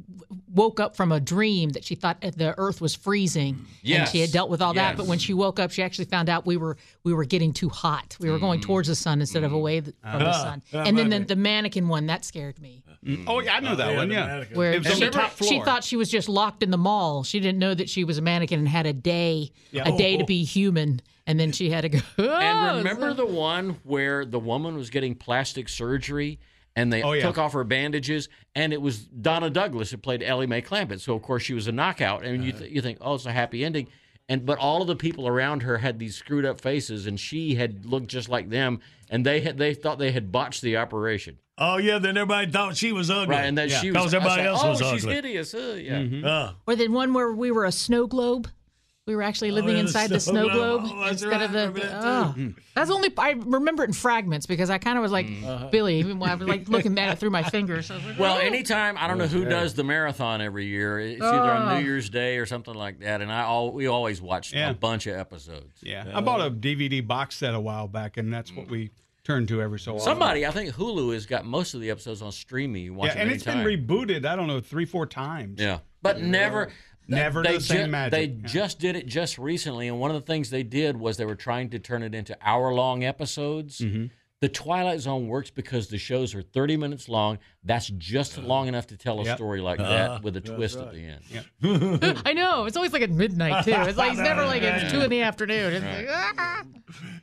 woke up from a dream that she thought the Earth was freezing, and she had dealt with all that. But when she woke up, she actually found out we were we were getting too hot. We were going mm. towards the sun instead of mm. away th- from the Ah, sun. that And then the, the mannequin one that scared me. Mm. Oh yeah, I know that uh, yeah, one. the Yeah, mannequin. Where it was on she, top floor. she thought she was just locked in the mall. She didn't know that she was a mannequin and had a day, Yeah. a day to oh, oh. be human, and then she had to go. [LAUGHS] And "Oh, remember so-" the one where the woman was getting plastic surgery and they Oh, yeah. took off her bandages, and it was Donna Douglas who played Ellie Mae Clampett. So of course she was a knockout, and you th- you think, oh, it's a happy ending, and but all of the people around her had these screwed up faces, and she had looked just like them, and they had they thought they had botched the operation, Oh yeah, then everybody thought she was ugly. right? And that she was because everybody I was else like, was oh, she's hideous. Uh, yeah. Uh, Or then one where we were a snow globe. We were actually living Oh, inside the snow [LAUGHS] snow globe. globe Oh, that's instead right. of the. that oh. too. That's only I remember it in fragments because I kind of was like mm. uh-huh. Billy, even when I was like looking at it through my fingers. I was like, Well, "Oh." anytime I don't know who does the marathon every year. It's either on Oh. New Year's Day or something like that, and I all we always watch Yeah. a bunch of episodes. Yeah, I bought a DVD box set a while back, and that's what mm. we turn to every so often. Somebody, I think Hulu has got most of the episodes on streaming. You watch yeah, and it's been rebooted. I don't know three, four times. Yeah, but never, Never they the same ju- magic. They Yeah. just did it just recently, and one of the things they did was they were trying to turn it into hour-long episodes. Mm-hmm. The Twilight Zone works because the shows are 30 minutes long. That's just long enough to tell a Yep. story like Uh, that with a twist right. at the end. [LAUGHS] I know it's always like at midnight too. It's like it's never like it's two in the afternoon. It's like, ah.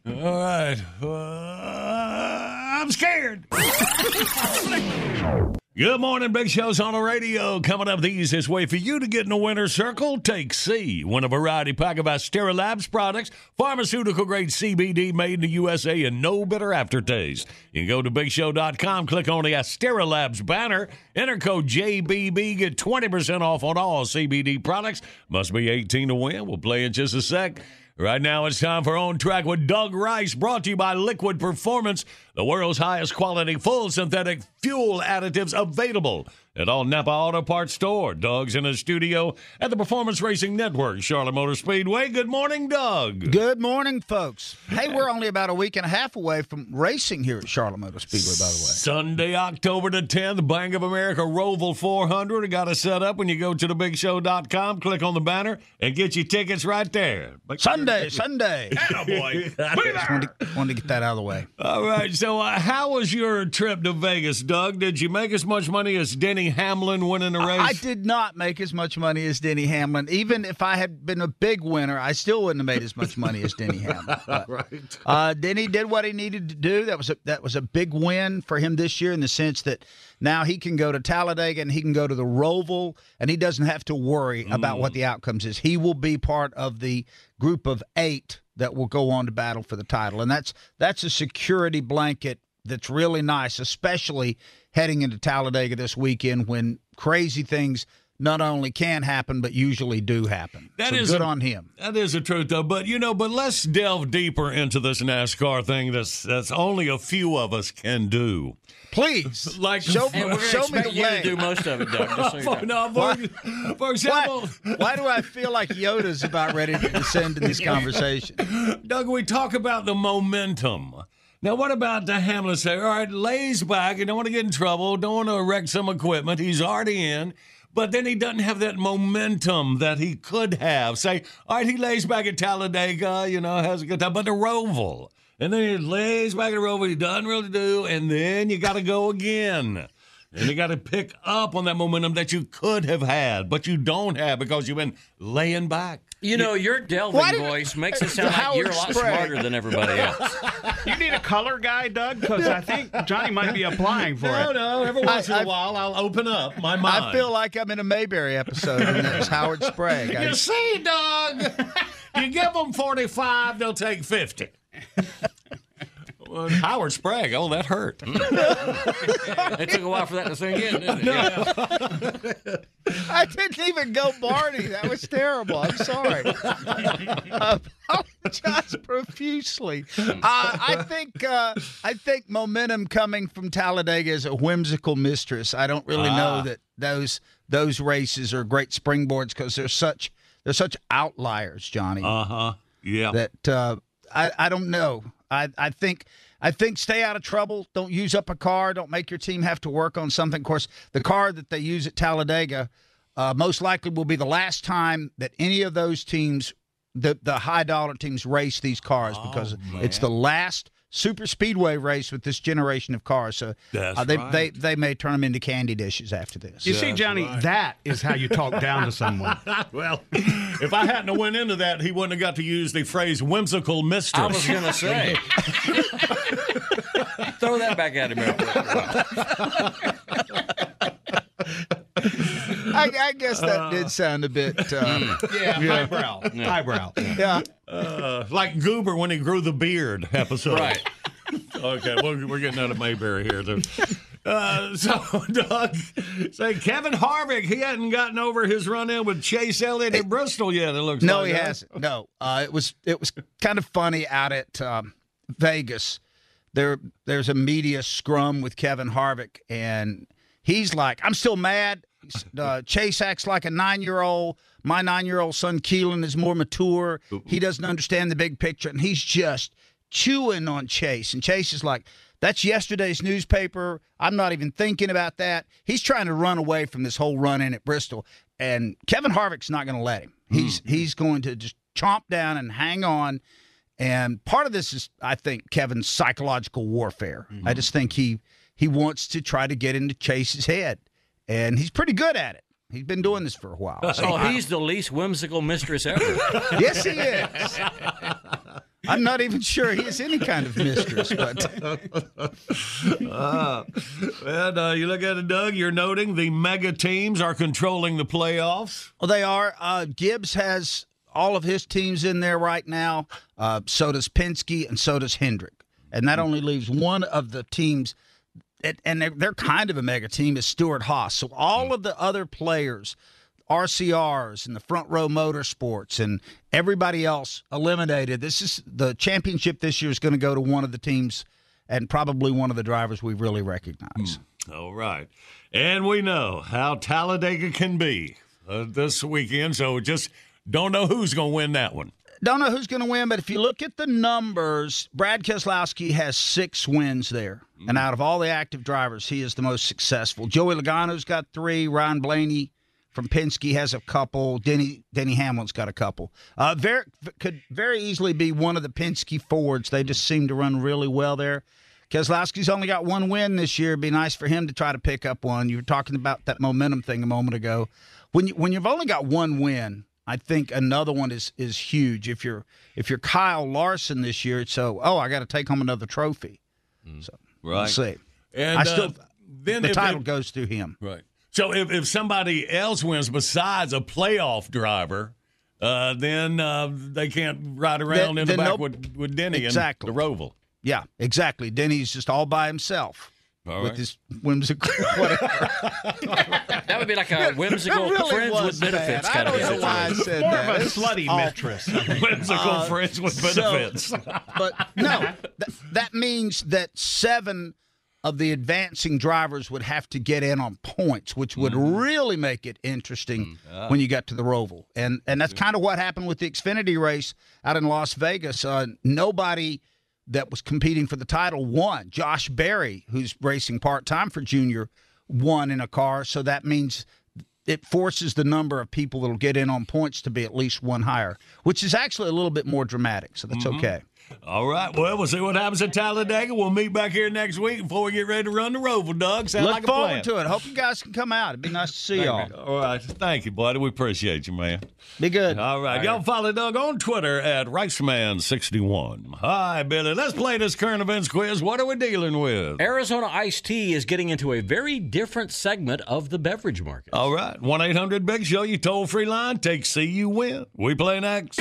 all right, uh, I'm scared. [LAUGHS] Good morning, Big Show's on the radio. Coming up the easiest way for you to get in the winner's circle. Take C. Win a variety pack of Astera Labs products, pharmaceutical grade CBD made in the USA and no bitter aftertaste. You can go to BigShow.com, click on the Astera Labs banner, enter code JBB, get 20% off on all CBD products. Must be 18 to win. We'll play in just a sec. Right now, it's time for On Track with Doug Rice, brought to you by Liquid Performance, the world's highest quality full synthetic fuel additives available at all Napa Auto Parts store. Doug's in his studio at the Performance Racing Network, Charlotte Motor Speedway. Good morning, Doug. Good morning, folks. Hey, we're only about a week and a half away from racing here at Charlotte Motor Speedway, by the way. Sunday, October the 10th, Bank of America Roval 400. Got it set up when you go to thebigshow.com, click on the banner, and get your tickets right there. Sunday, Sunday. [LAUGHS] boy. [LAUGHS] Just wanted, to, wanted to get that out of the way. All right. So, uh, how was your trip to Vegas, Doug? Did you make as much money as Denny Hamlin winning the race? I did not make as much money as Denny Hamlin. Even if I had been a big winner, I still wouldn't have made as much money as Denny Hamlin. [LAUGHS] But, right. Uh, Denny did what he needed to do. That was a that was a big win for him this year in the sense that now he can go to Talladega and he can go to the Roval and he doesn't have to worry about what the outcomes is. He will be part of the group of eight that will go on to battle for the title, and that's that's a security blanket that's really nice, especially heading into Talladega this weekend when crazy things not only can happen but usually do happen. That so is good a- on him. That is the truth, though. But you know, but let's delve deeper into this NASCAR thing. That's that's only a few of us can do. Please, [LAUGHS] like show, [LAUGHS] And we're show me the you way. to do most of it, Doug. Just so For, [LAUGHS] no, for, for example, Why, why do I feel like Yoda's about ready to descend in this conversation? Doug, we talk about the momentum. Now, what about the Hamlin say, all right, lays back, you don't want to get in trouble, don't want to wreck some equipment. He's already in, but then he doesn't have that momentum that he could have. Say, all right, he lays back at Talladega, you know, has a good time, but the Roval. And then he lays back at the Roval, he doesn't really do, and then you got to go again. And you got to pick up on that momentum that you could have had, but you don't have because you've been laying back. You know, your delving Why did- voice [LAUGHS] makes it sound like you're a lot Sprague. smarter than everybody else. [LAUGHS] You need a color guy, Doug, because I think Johnny might be applying for No, it. no. no. Every once in a while, I'll open up my mind. I feel like I'm in a Mayberry episode, and that's Howard Sprague. [LAUGHS] I- You see, Doug, you give them 45, they'll take 50. Well, [LAUGHS] Howard Sprague, oh, that hurt. [LAUGHS] it took a while for that to sink in, didn't it? Yeah. [LAUGHS] I didn't even go Barney. That was terrible. I'm sorry. I apologize profusely. Uh, I think uh, I think momentum coming from Talladega is a whimsical mistress. I don't really Ah. know that those those races are great springboards because they're such they're such outliers, Johnny. Uh huh. Yeah. That uh, I I don't know. I I think. I think stay out of trouble. Don't use up a car. Don't make your team have to work on something. Of course, the car that they use at Talladega uh, most likely will be the last time that any of those teams, the the high dollar teams, race these cars because it's the last super speedway race with this generation of cars. So That's uh, they, right. they they may turn them into candy dishes after this. You see, Johnny, that is how you talk down to someone. [LAUGHS] well, if I hadn't have went into that, he wouldn't have got to use the phrase whimsical mistress. I was going to say. [LAUGHS] Throw that back at him. [LAUGHS] I, I guess that did sound a bit. Uh, Yeah, highbrow. Highbrow. yeah. Uh, like Goober when he grew the beard episode. Right. Okay, well, we're getting out of Mayberry here. Uh, so, [LAUGHS] Doug, say Kevin Harvick, he hadn't gotten over his run in with Chase Elliott at Bristol yet. It looks No, like he huh? hasn't. No, uh, it was it was kind of funny out at um, Vegas. There, there's a media scrum with Kevin Harvick, and he's like, "I'm still mad." [LAUGHS] Uh, Chase acts like a nine year old. My nine year old son Keelan is more mature. He doesn't understand the big picture, and he's just chewing on Chase. And Chase is like, "That's yesterday's newspaper. I'm not even thinking about that." He's trying to run away from this whole run in at Bristol, and Kevin Harvick's not going to let him. He's he's going to just chomp down and hang on. And part of this is, I think, Kevin's psychological warfare. I just think he he wants to try to get into Chase's head, and he's pretty good at it. He's been doing this for a while. So [LAUGHS] Oh, he's the least whimsical mistress ever. [LAUGHS] yes, he is. I'm not even sure he is any kind of mistress, but [LAUGHS] Uh, and uh, you look at it, Doug, you're noting the mega teams are controlling the playoffs. Well, they are. Uh, Gibbs has all of his teams in there right now. Uh, so does Penske, and so does Hendrick. And that only leaves one of the teams, and- they're, they're kind of a mega team, is Stewart-Haas. So all of the other players, RCRs and the front row motorsports and everybody else eliminated. This is the championship this year is going to go to one of the teams and probably one of the drivers we really recognize. All right. And we know how Talladega can be uh, this weekend, so just don't know who's going to win that one. Don't know who's going to win, but if you look at the numbers, Brad Keselowski has six wins there. And out of all the active drivers, he is the most successful. Joey Logano's got three. Ryan Blaney from Penske has a couple. Denny Denny Hamlin's got a couple. Uh, very could very easily be one of the Penske Fords. They just seem to run really well there. Keselowski's only got one win this year. It'd be nice for him to try to pick up one. You were talking about that momentum thing a moment ago. When you when you've only got one win, I think another one is is huge. If you're if you're Kyle Larson this year, it's so oh I got to take home another trophy. So we'll Right. see. And, I still uh, then the title they- goes to him. Right. So if, if somebody else wins besides a playoff driver, uh, then uh, they can't ride around Then- in the back no- with, with Denny Exactly. and the Roval. Yeah, exactly. Denny's just all by himself All with right. his whimsical [LAUGHS] whatever. That would be like a whimsical It really friends with benefits bad. kind I of don't know why I situation. said More that. of a It's slutty awful. mistress. [LAUGHS] Whimsical Uh, friends with so- benefits. [LAUGHS] but no, th- that means that seven of the advancing drivers would have to get in on points, which would really make it interesting when you got to the Roval. And and that's kind of what happened with the Xfinity race out in Las Vegas. Uh, nobody that was competing for the title won. Josh Berry, who's racing part time for Junior, won in a car. So that means it forces the number of people that'll get in on points to be at least one higher, which is actually a little bit more dramatic. So that's Mhm. okay. All right. Well, we'll see what happens at Talladega. We'll meet back here next week before we get ready to run the Roval, Doug. Sound Look like forward plan. to it. Hope you guys can come out. It'd be nice to see y'all. All right. Thank you, buddy. We appreciate you, man. Be good. All right. Y'all follow Doug on Twitter at RiceMan61. Hi, Billy. Let's play this current events quiz. What are we dealing with? Arizona iced tea is getting into a very different segment of the beverage market. All right. 1 800 Big Show, you toll free line. Take C, you win. We play next.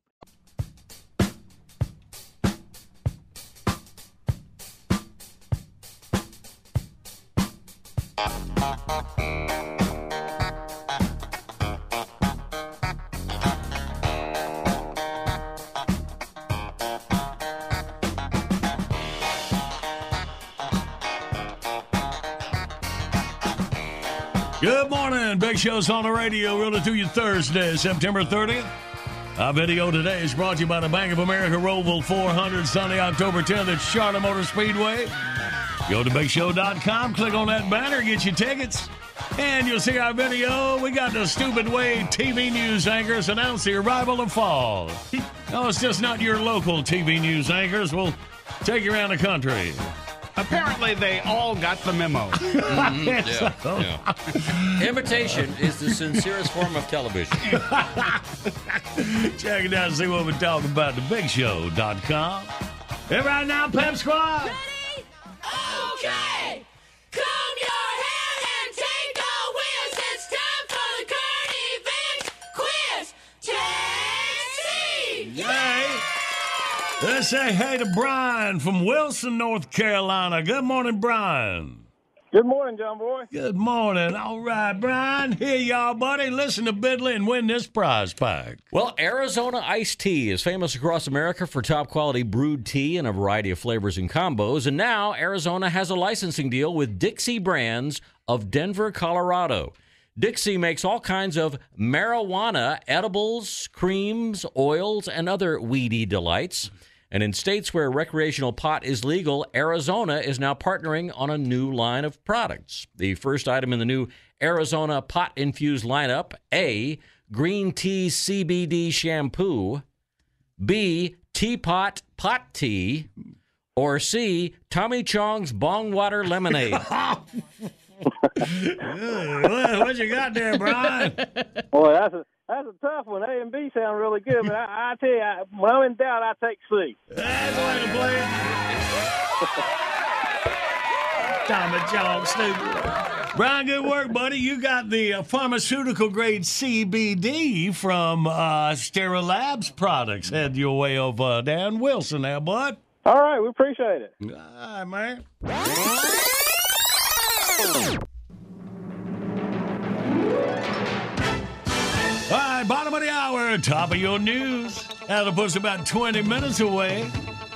Good morning. Big Show's on the radio. Rolling to you Thursday, September 30th. Our video today is brought to you by the Bank of America Roval 400 Sunday, October 10th at Charlotte Motor Speedway. Go to BigShow.com, click on that banner, get your tickets, and you'll see our video. We got the Stupid Way TV news anchors announce the arrival of fall. [LAUGHS] no, it's just not your local TV news anchors. We'll take you around the country. Apparently, they all got the memo. [LAUGHS] Mhm, yeah, yeah. Imitation is the sincerest form of television. [LAUGHS] Check it out and see what we're talking about at thebigshow.com. And right now, Pep Squad. Okay! Comb your hair and take the wheels. It's time for the current event quiz. Take Yay! Let's say hey to Brian from Wilson, North Carolina. Good morning, Brian. Good morning, John Boy. Good morning. All right, Brian. Here y'all, buddy. Listen to Bidley and win this prize pack. Well, Arizona iced tea is famous across America for top quality brewed tea in a variety of flavors and combos. And now Arizona has a licensing deal with Dixie Brands of Denver, Colorado. Dixie makes all kinds of marijuana edibles, creams, oils, and other weedy delights. And in states where recreational pot is legal, Arizona is now partnering on a new line of products. The first item in the new Arizona pot infused lineup, A, green tea CBD shampoo, B, teapot pot tea, or C, Tommy Chong's bong water lemonade? [LAUGHS] what, what you got there, Brian? Boy, that's a that's a tough one. A and B sound really good, but I, I tell you, I, when I'm in doubt, I take C. That's the way to play it. Tommy John, stupid. Brian, good work, buddy. You got the uh, pharmaceutical grade CBD from uh, Stera Labs products. Head your way over uh, Dan Wilson there, bud. All right, we appreciate it. All right, man. Hour, top of your news. That'll push about 20 minutes away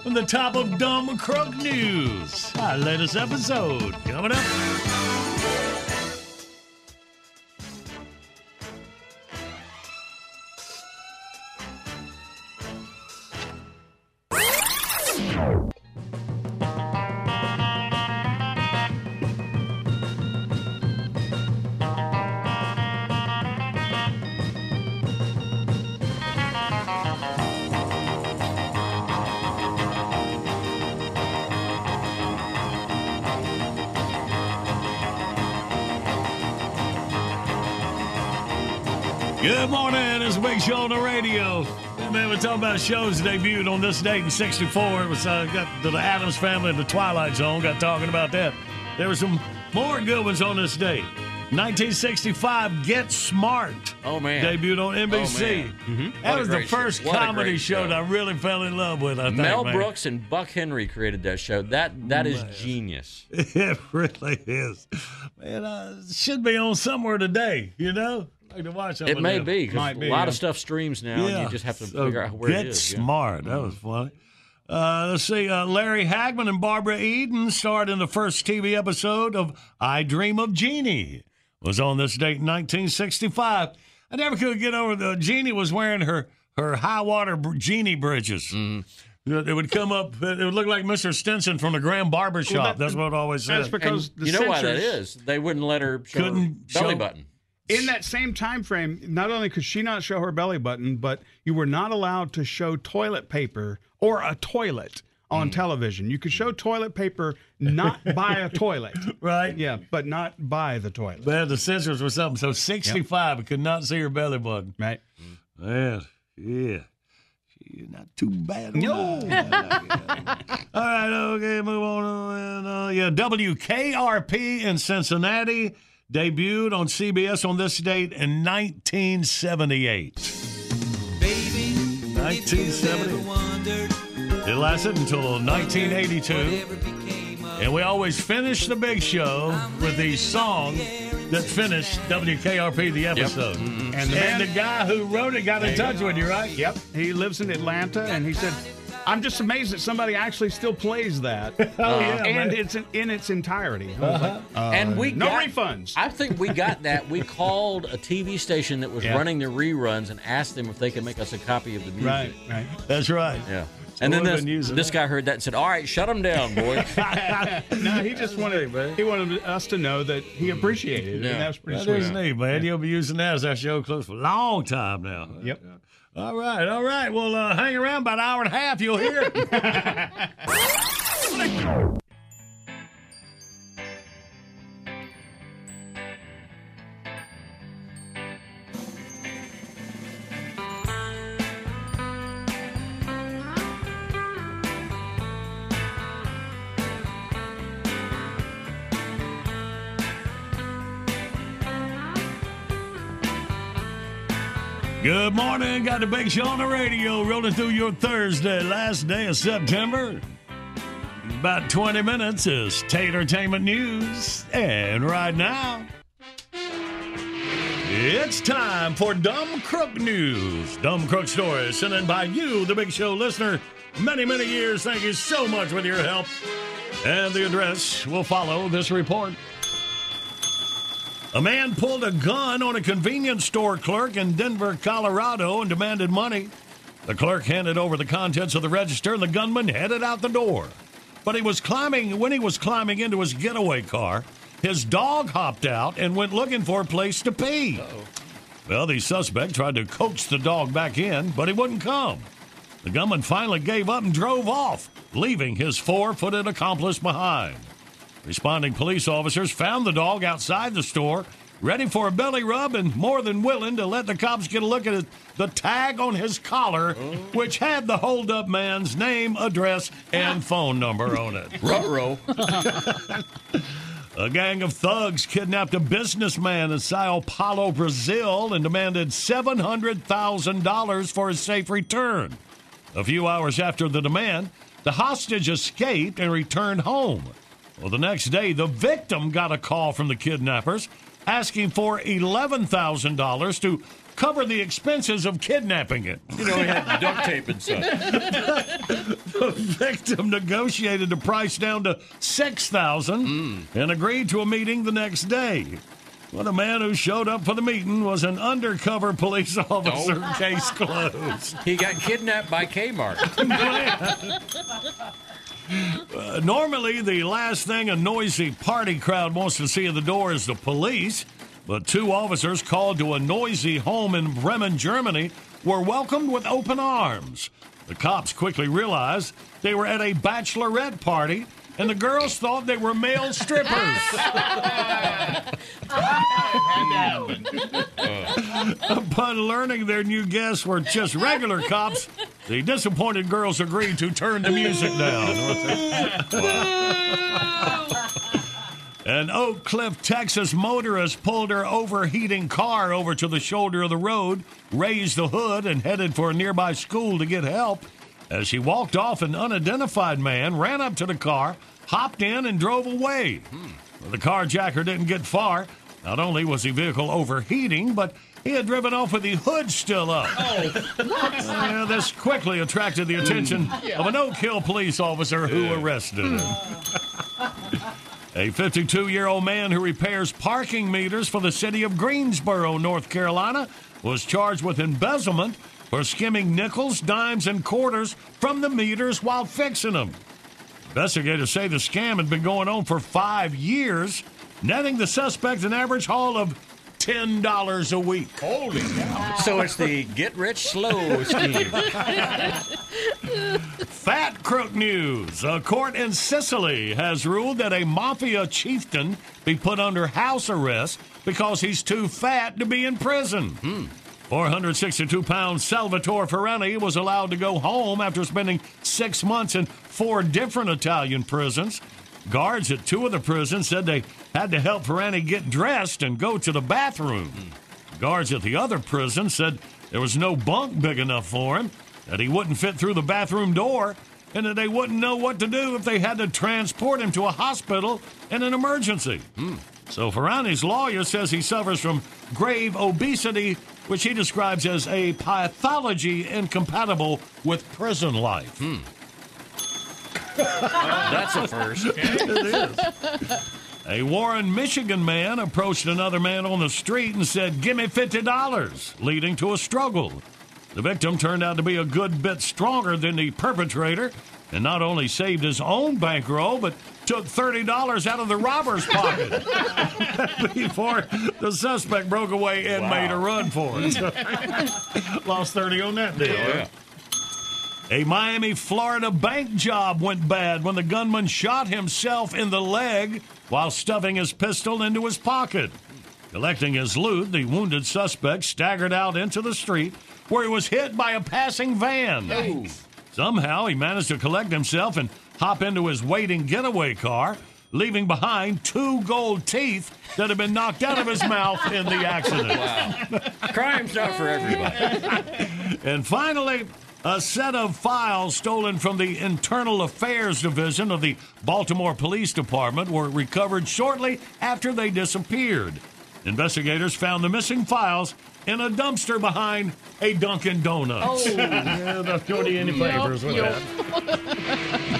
from the top of Dumb Crook News. Our latest episode coming up. Big show on the radio. Man, we're talking about shows that debuted on this date in '64. It was uh, got the Addams Family and the Twilight Zone. Got talking about that. There were some more good ones on this date. 1965, Get Smart. Oh man, debuted on NBC. Oh, man. That was the great show. first comedy great show, that I really fell in love with. I think, Mel man. Brooks and Buck Henry created that show. That that is Man. genius. [LAUGHS] It really is. Man, uh, should be on somewhere today. You know, like to watch It of may them. be because a lot of stuff streams now, and you just have to So figure out where get it is. yeah. smart. That was funny. Uh, let's see. Uh, Larry Hagman and Barbara Eden starred in the first TV episode of I Dream of Jeannie. Was on this date in 1965. I never could get over the Jeannie was wearing her her high water br- Jeannie bridges. Mm-hmm. It would come up. It would look like Mr. Stinson from the Grand Barber Shop. that- that's what it always said. that's because the you know why that is. They wouldn't let her show Couldn't her belly show- button. In that same time frame, not only could she not show her belly button, but you were not allowed to show toilet paper or a toilet Mm. on television. You could show toilet paper [LAUGHS] not by a toilet. Right. Yeah, but not by the toilet. Man, the censors were something. So 65, I could not see her belly button. Right. Man, yeah. She's not too bad. No. [LAUGHS] All right, okay, move on. Uh, yeah, WKRP in Cincinnati debuted on CBS on this date in 1978. 1970. It lasted until 1982. And we always finish the big show with the song that finished WKRP the episode. And And the the, man- guy who wrote it got in touch with you, right? Yep. He lives in Atlanta, and he said, "I'm just amazed that somebody actually still plays that, [LAUGHS] Oh, yeah, and man. it's in, in its entirety." I was like, uh, and we no got, refunds. I think we got that. We [LAUGHS] called a TV station that was Yeah. running the reruns and asked them if they could make us a copy of the music. Right, right. That's right. Yeah. So and then this, this guy heard that and said, "All right, shut them down, boys." [LAUGHS] no, he just wanted he wanted us to know that he appreciated it, Yeah. and that was pretty That sweet. is neat, man. You'll be using that as our show close for a long time now. Yep. All right, all right. Well, uh, hang around about an hour and a half. You'll hear. [LAUGHS] [LAUGHS] Good morning. Got the big show on the radio rolling through your Thursday, last day of September. About 20 minutes is Tatertainment News. And right now, it's time for Dumb Crook News. Dumb Crook Stories sent in by you, the big show listener. Many, many years. Thank you so much with your help. And the address will follow this report. A man pulled a gun on a convenience store clerk in Denver, Colorado, and demanded money. The clerk handed over the contents of the register, and the gunman headed out the door. But he was climbing when he was climbing into his getaway car. His dog hopped out and went looking for a place to pee. Well, the suspect tried to coax the dog back in, but he wouldn't come. The gunman finally gave up and drove off, leaving his four footed accomplice behind. Responding police officers found the dog outside the store, ready for a belly rub and more than willing to let the cops get a look at the tag on his collar, oh. which had the holdup man's name, address, and [LAUGHS] phone number on it. Ruh-roh. [LAUGHS] A gang of thugs kidnapped a businessman in Sao Paulo, Brazil, and demanded $700,000 for his safe return. A few hours after the demand, the hostage escaped and returned home. Well, the next day, the victim got a call from the kidnappers asking for $11,000 to cover the expenses of kidnapping it. You know, he had duct tape and stuff. [LAUGHS] the victim negotiated the price down to six thousand mm. and agreed to a meeting the next day. Well, the man who showed up for the meeting was an undercover police [LAUGHS] officer. Oh. Case closed. He got kidnapped by Kmart. [LAUGHS] Uh, normally, the last thing a noisy party crowd wants to see at the door is the police, but two officers called to a noisy home in Bremen, Germany, were welcomed with open arms. The cops quickly realized they were at a bachelorette party, and the girls thought they were male strippers. [LAUGHS] Uh, upon learning their new guests were just regular cops, the disappointed girls agreed to turn the music down. An Oak Cliff, Texas motorist pulled her overheating car over to the shoulder of the road, raised the hood, and headed for a nearby school to get help. As she walked off, an unidentified man ran up to the car, hopped in, and drove away. Well, the carjacker didn't get far. Not only was the vehicle overheating, but he had driven off with the hood still up. Oh, yeah, this quickly attracted the attention of an Oak Hill police officer who arrested him. A 52 year old man who repairs parking meters for the city of Greensboro, North Carolina, was charged with embezzlement for skimming nickels, dimes, and quarters from the meters while fixing them. Investigators say the scam had been going on for five years, netting the suspect an average haul of $10 a week. Holy cow. So it's the get rich slow [LAUGHS] scheme. Fat crook news. A court in Sicily has ruled that a mafia chieftain be put under house arrest because he's too fat to be in prison. Hmm. 462 pound Salvatore Ferrani was allowed to go home after spending six months in four different Italian prisons. Guards at two of the prisons said they had to help Ferrani get dressed and go to the bathroom. Guards at the other prison said there was no bunk big enough for him, that he wouldn't fit through the bathroom door, and that they wouldn't know what to do if they had to transport him to a hospital in an emergency. Hmm. So Ferrani's lawyer says he suffers from grave obesity, which he describes as a pathology incompatible with prison life. Hmm. [LAUGHS] That's a first. [LAUGHS] it is. A Warren, Michigan man approached another man on the street and said, Give me $50, leading to a struggle. The victim turned out to be a good bit stronger than the perpetrator and not only saved his own bankroll, but took $30 out of the robber's pocket [LAUGHS] before the suspect broke away and Wow. made a run for it. [LAUGHS] Lost 30 on that deal. Yeah. A Miami, Florida bank job went bad when the gunman shot himself in the leg while stuffing his pistol into his pocket. Collecting his loot, the wounded suspect staggered out into the street where he was hit by a passing van. Somehow he managed to collect himself and hop into his waiting getaway car, leaving behind two gold teeth that had been knocked out of his [LAUGHS] mouth in the accident. Wow. Crime's not for everybody. [LAUGHS] And finally, a set of files stolen from the Internal Affairs Division of the Baltimore Police Department were recovered shortly after they disappeared. Investigators found the missing files in a dumpster behind a Dunkin' Donuts. Oh. [LAUGHS] yeah, don't go to any favors with that.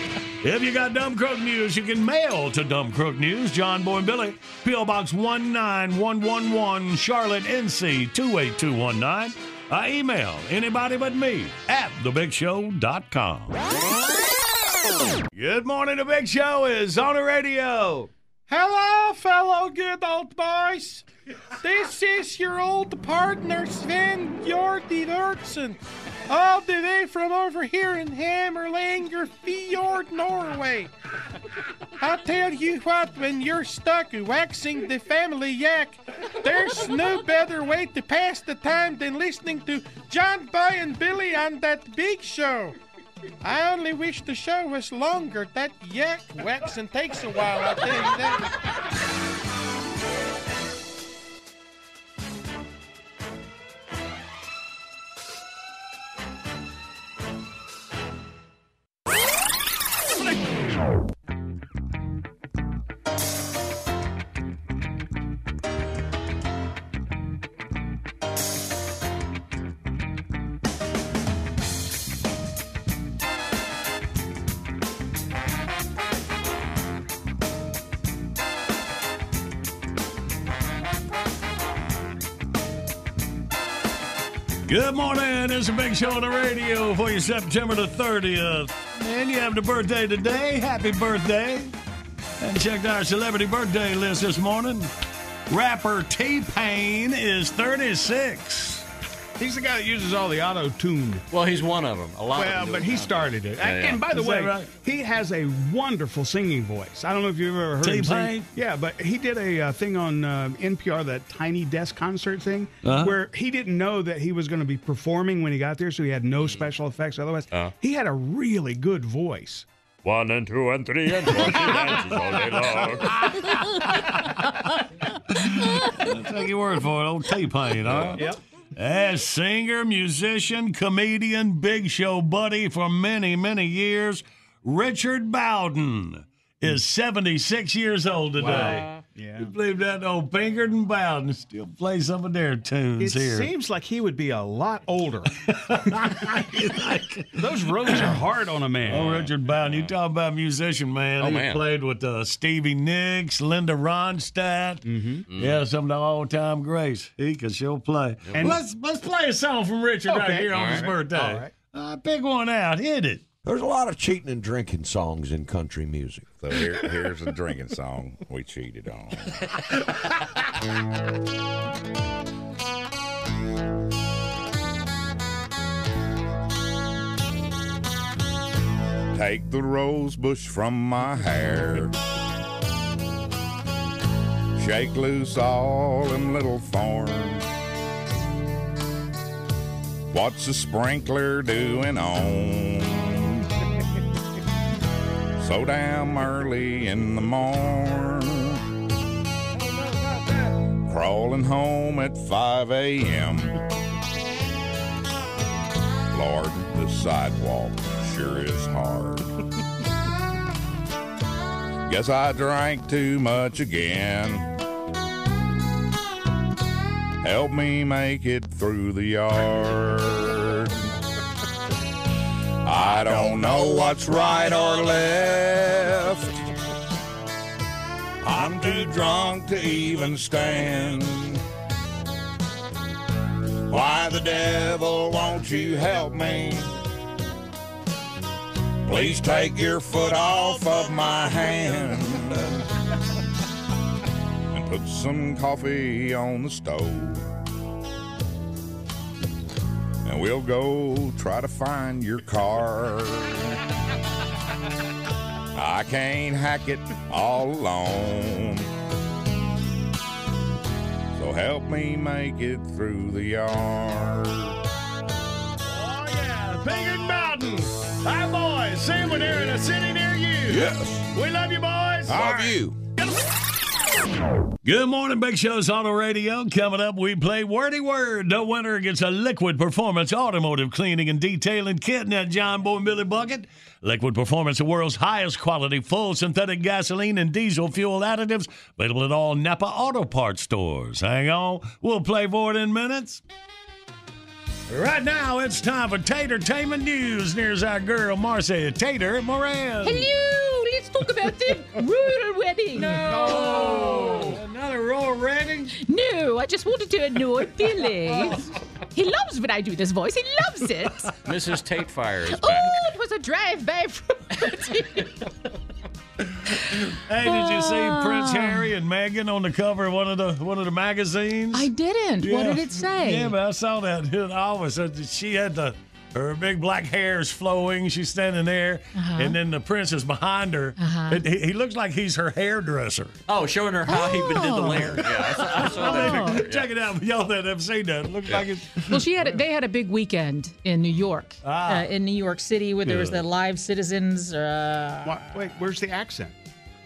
If you got Dumb Crook News, you can mail to Dumb Crook News, John Boy and Billy, P.O. Box 19111, Charlotte, NC 28219. I email anybody but me at thebigshow.com. Good morning, The Big Show is on the radio. Hello, fellow good old boys. This is your old partner, Sven Jordi Lurtsen, all the way from over here in Hammerlanger Fjord, Norway. I'll tell you what, when you're stuck waxing the family yak, there's no better way to pass the time than listening to John Boy and Billy on that big show. I only wish the show was longer. That yak waxing takes a while, I'll tell you that. Good morning. It's a big show on the radio for you, September the 30th. And you have the birthday today. Happy birthday. And checked our celebrity birthday list this morning. Rapper T Pain is 36. He's the guy that uses all the auto tune. Well, he's one of them. A lot. Well, of them but he it. started it. Yeah, yeah. And by the Is way, right? he has a wonderful singing voice. I don't know if you've ever heard him T-Pain? sing. Yeah, but he did a uh, thing on uh, NPR, that Tiny Desk concert thing, Uh-huh. where he didn't know that he was going to be performing when he got there, so he had no special effects. Otherwise, Uh-huh. he had a really good voice. One and two and three and four. She dances all day long. [LAUGHS] Take your word for it, old T Pain, huh? Yep. As singer, musician, comedian, big show buddy for many, many years, Richard Bowden is 76 years old today. Wow. Yeah. You believe that old Pinkard and Bowden still play some of their tunes It here. seems like he would be a lot older. [LAUGHS] Those roads are hard on a man. Oh, Richard Bowden, you talk about a musician, man. Oh, he man. played with uh, Stevie Nicks, Linda Ronstadt. Mm-hmm. Yeah, some of the all-time greats. He can sure play. And- let's let's play a song from Richard right Okay. here on All his birthday. All right. Uh, pick one out. Hit it. There's a lot of cheating and drinking songs in country music. So here, here's a drinking song we cheated on. Take the rose bush from my hair. Shake loose all them little thorns. What's the sprinkler doing on? So damn early in the morn. Crawling home at 5 a.m. Lord, the sidewalk sure is hard. Guess I drank too much again. Help me make it through the yard. I don't know what's right or left. I'm too drunk to even stand. Why the devil won't you help me? Please take your foot off of my hand [LAUGHS] and put some coffee on the stove. And we'll go try to find your car. I can't hack it all alone. So help me make it through the yard. Oh, yeah. Pinkard and Bowden. Hi, boys. Sam, we're there in a city near you. Yes. We love you, boys. Love you. Good morning, Big Show's Auto Radio. Coming up, we play Wordy Word. The winner gets a Liquid Performance automotive cleaning and detailing kit that John Boy Billy bucket. Liquid Performance, the world's highest quality full synthetic gasoline and diesel fuel additives, available at all Napa Auto Parts stores. Hang on, we'll play for it in minutes. Right now, it's time for Tatertainment News. Here's our girl, Marcia Tater Moran. Hello, let's talk about the [LAUGHS] royal wedding. No, another royal wedding. No, I just wanted to annoy Billy. He loves when I do this voice. He loves it. [LAUGHS] Mrs. Tatefire is back. Oh, it was a drive-by [LAUGHS] from Hey, did you see ah. Prince Harry and Meghan on the cover of one of the one of the magazines? I didn't. What did it say? Yeah, but I saw that. [LAUGHS] I always said she had the her big black hair is flowing. She's standing there, Uh-huh. and then the prince is behind her. Uh-huh. And he, he looks like he's her hairdresser. Oh, showing her how he did the layer. Yeah, I saw, that [LAUGHS] I. Check it out, y'all that have seen that. It looks like it's. Well, she had they had a big weekend in New York, Ah. uh, in New York City, where there was the live citizens. Uh, Wait, where's the accent?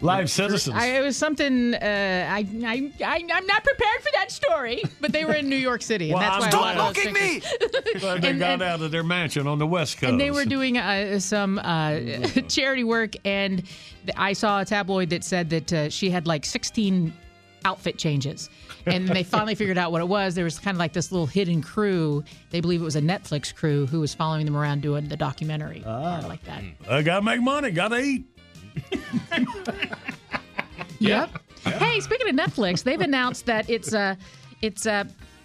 Live citizens. I, it was something. Uh, I, I, I, I'm not prepared for that story, but they were in New York City, and Well, that's I'm why. a glad- lot of those pictures- they And- got and- out of their mansion on the West Coast. and they were doing uh, some uh, [LAUGHS] charity work, and I saw a tabloid that said that uh, she had like 16 outfit changes. And they finally figured out what it was. There was kind of like this little hidden crew. They believe it was a Netflix crew who was following them around doing the documentary, Ah. like that. I gotta make money. Gotta eat. [LAUGHS] Yep. Hey, speaking of Netflix, they've announced that it's uh it's uh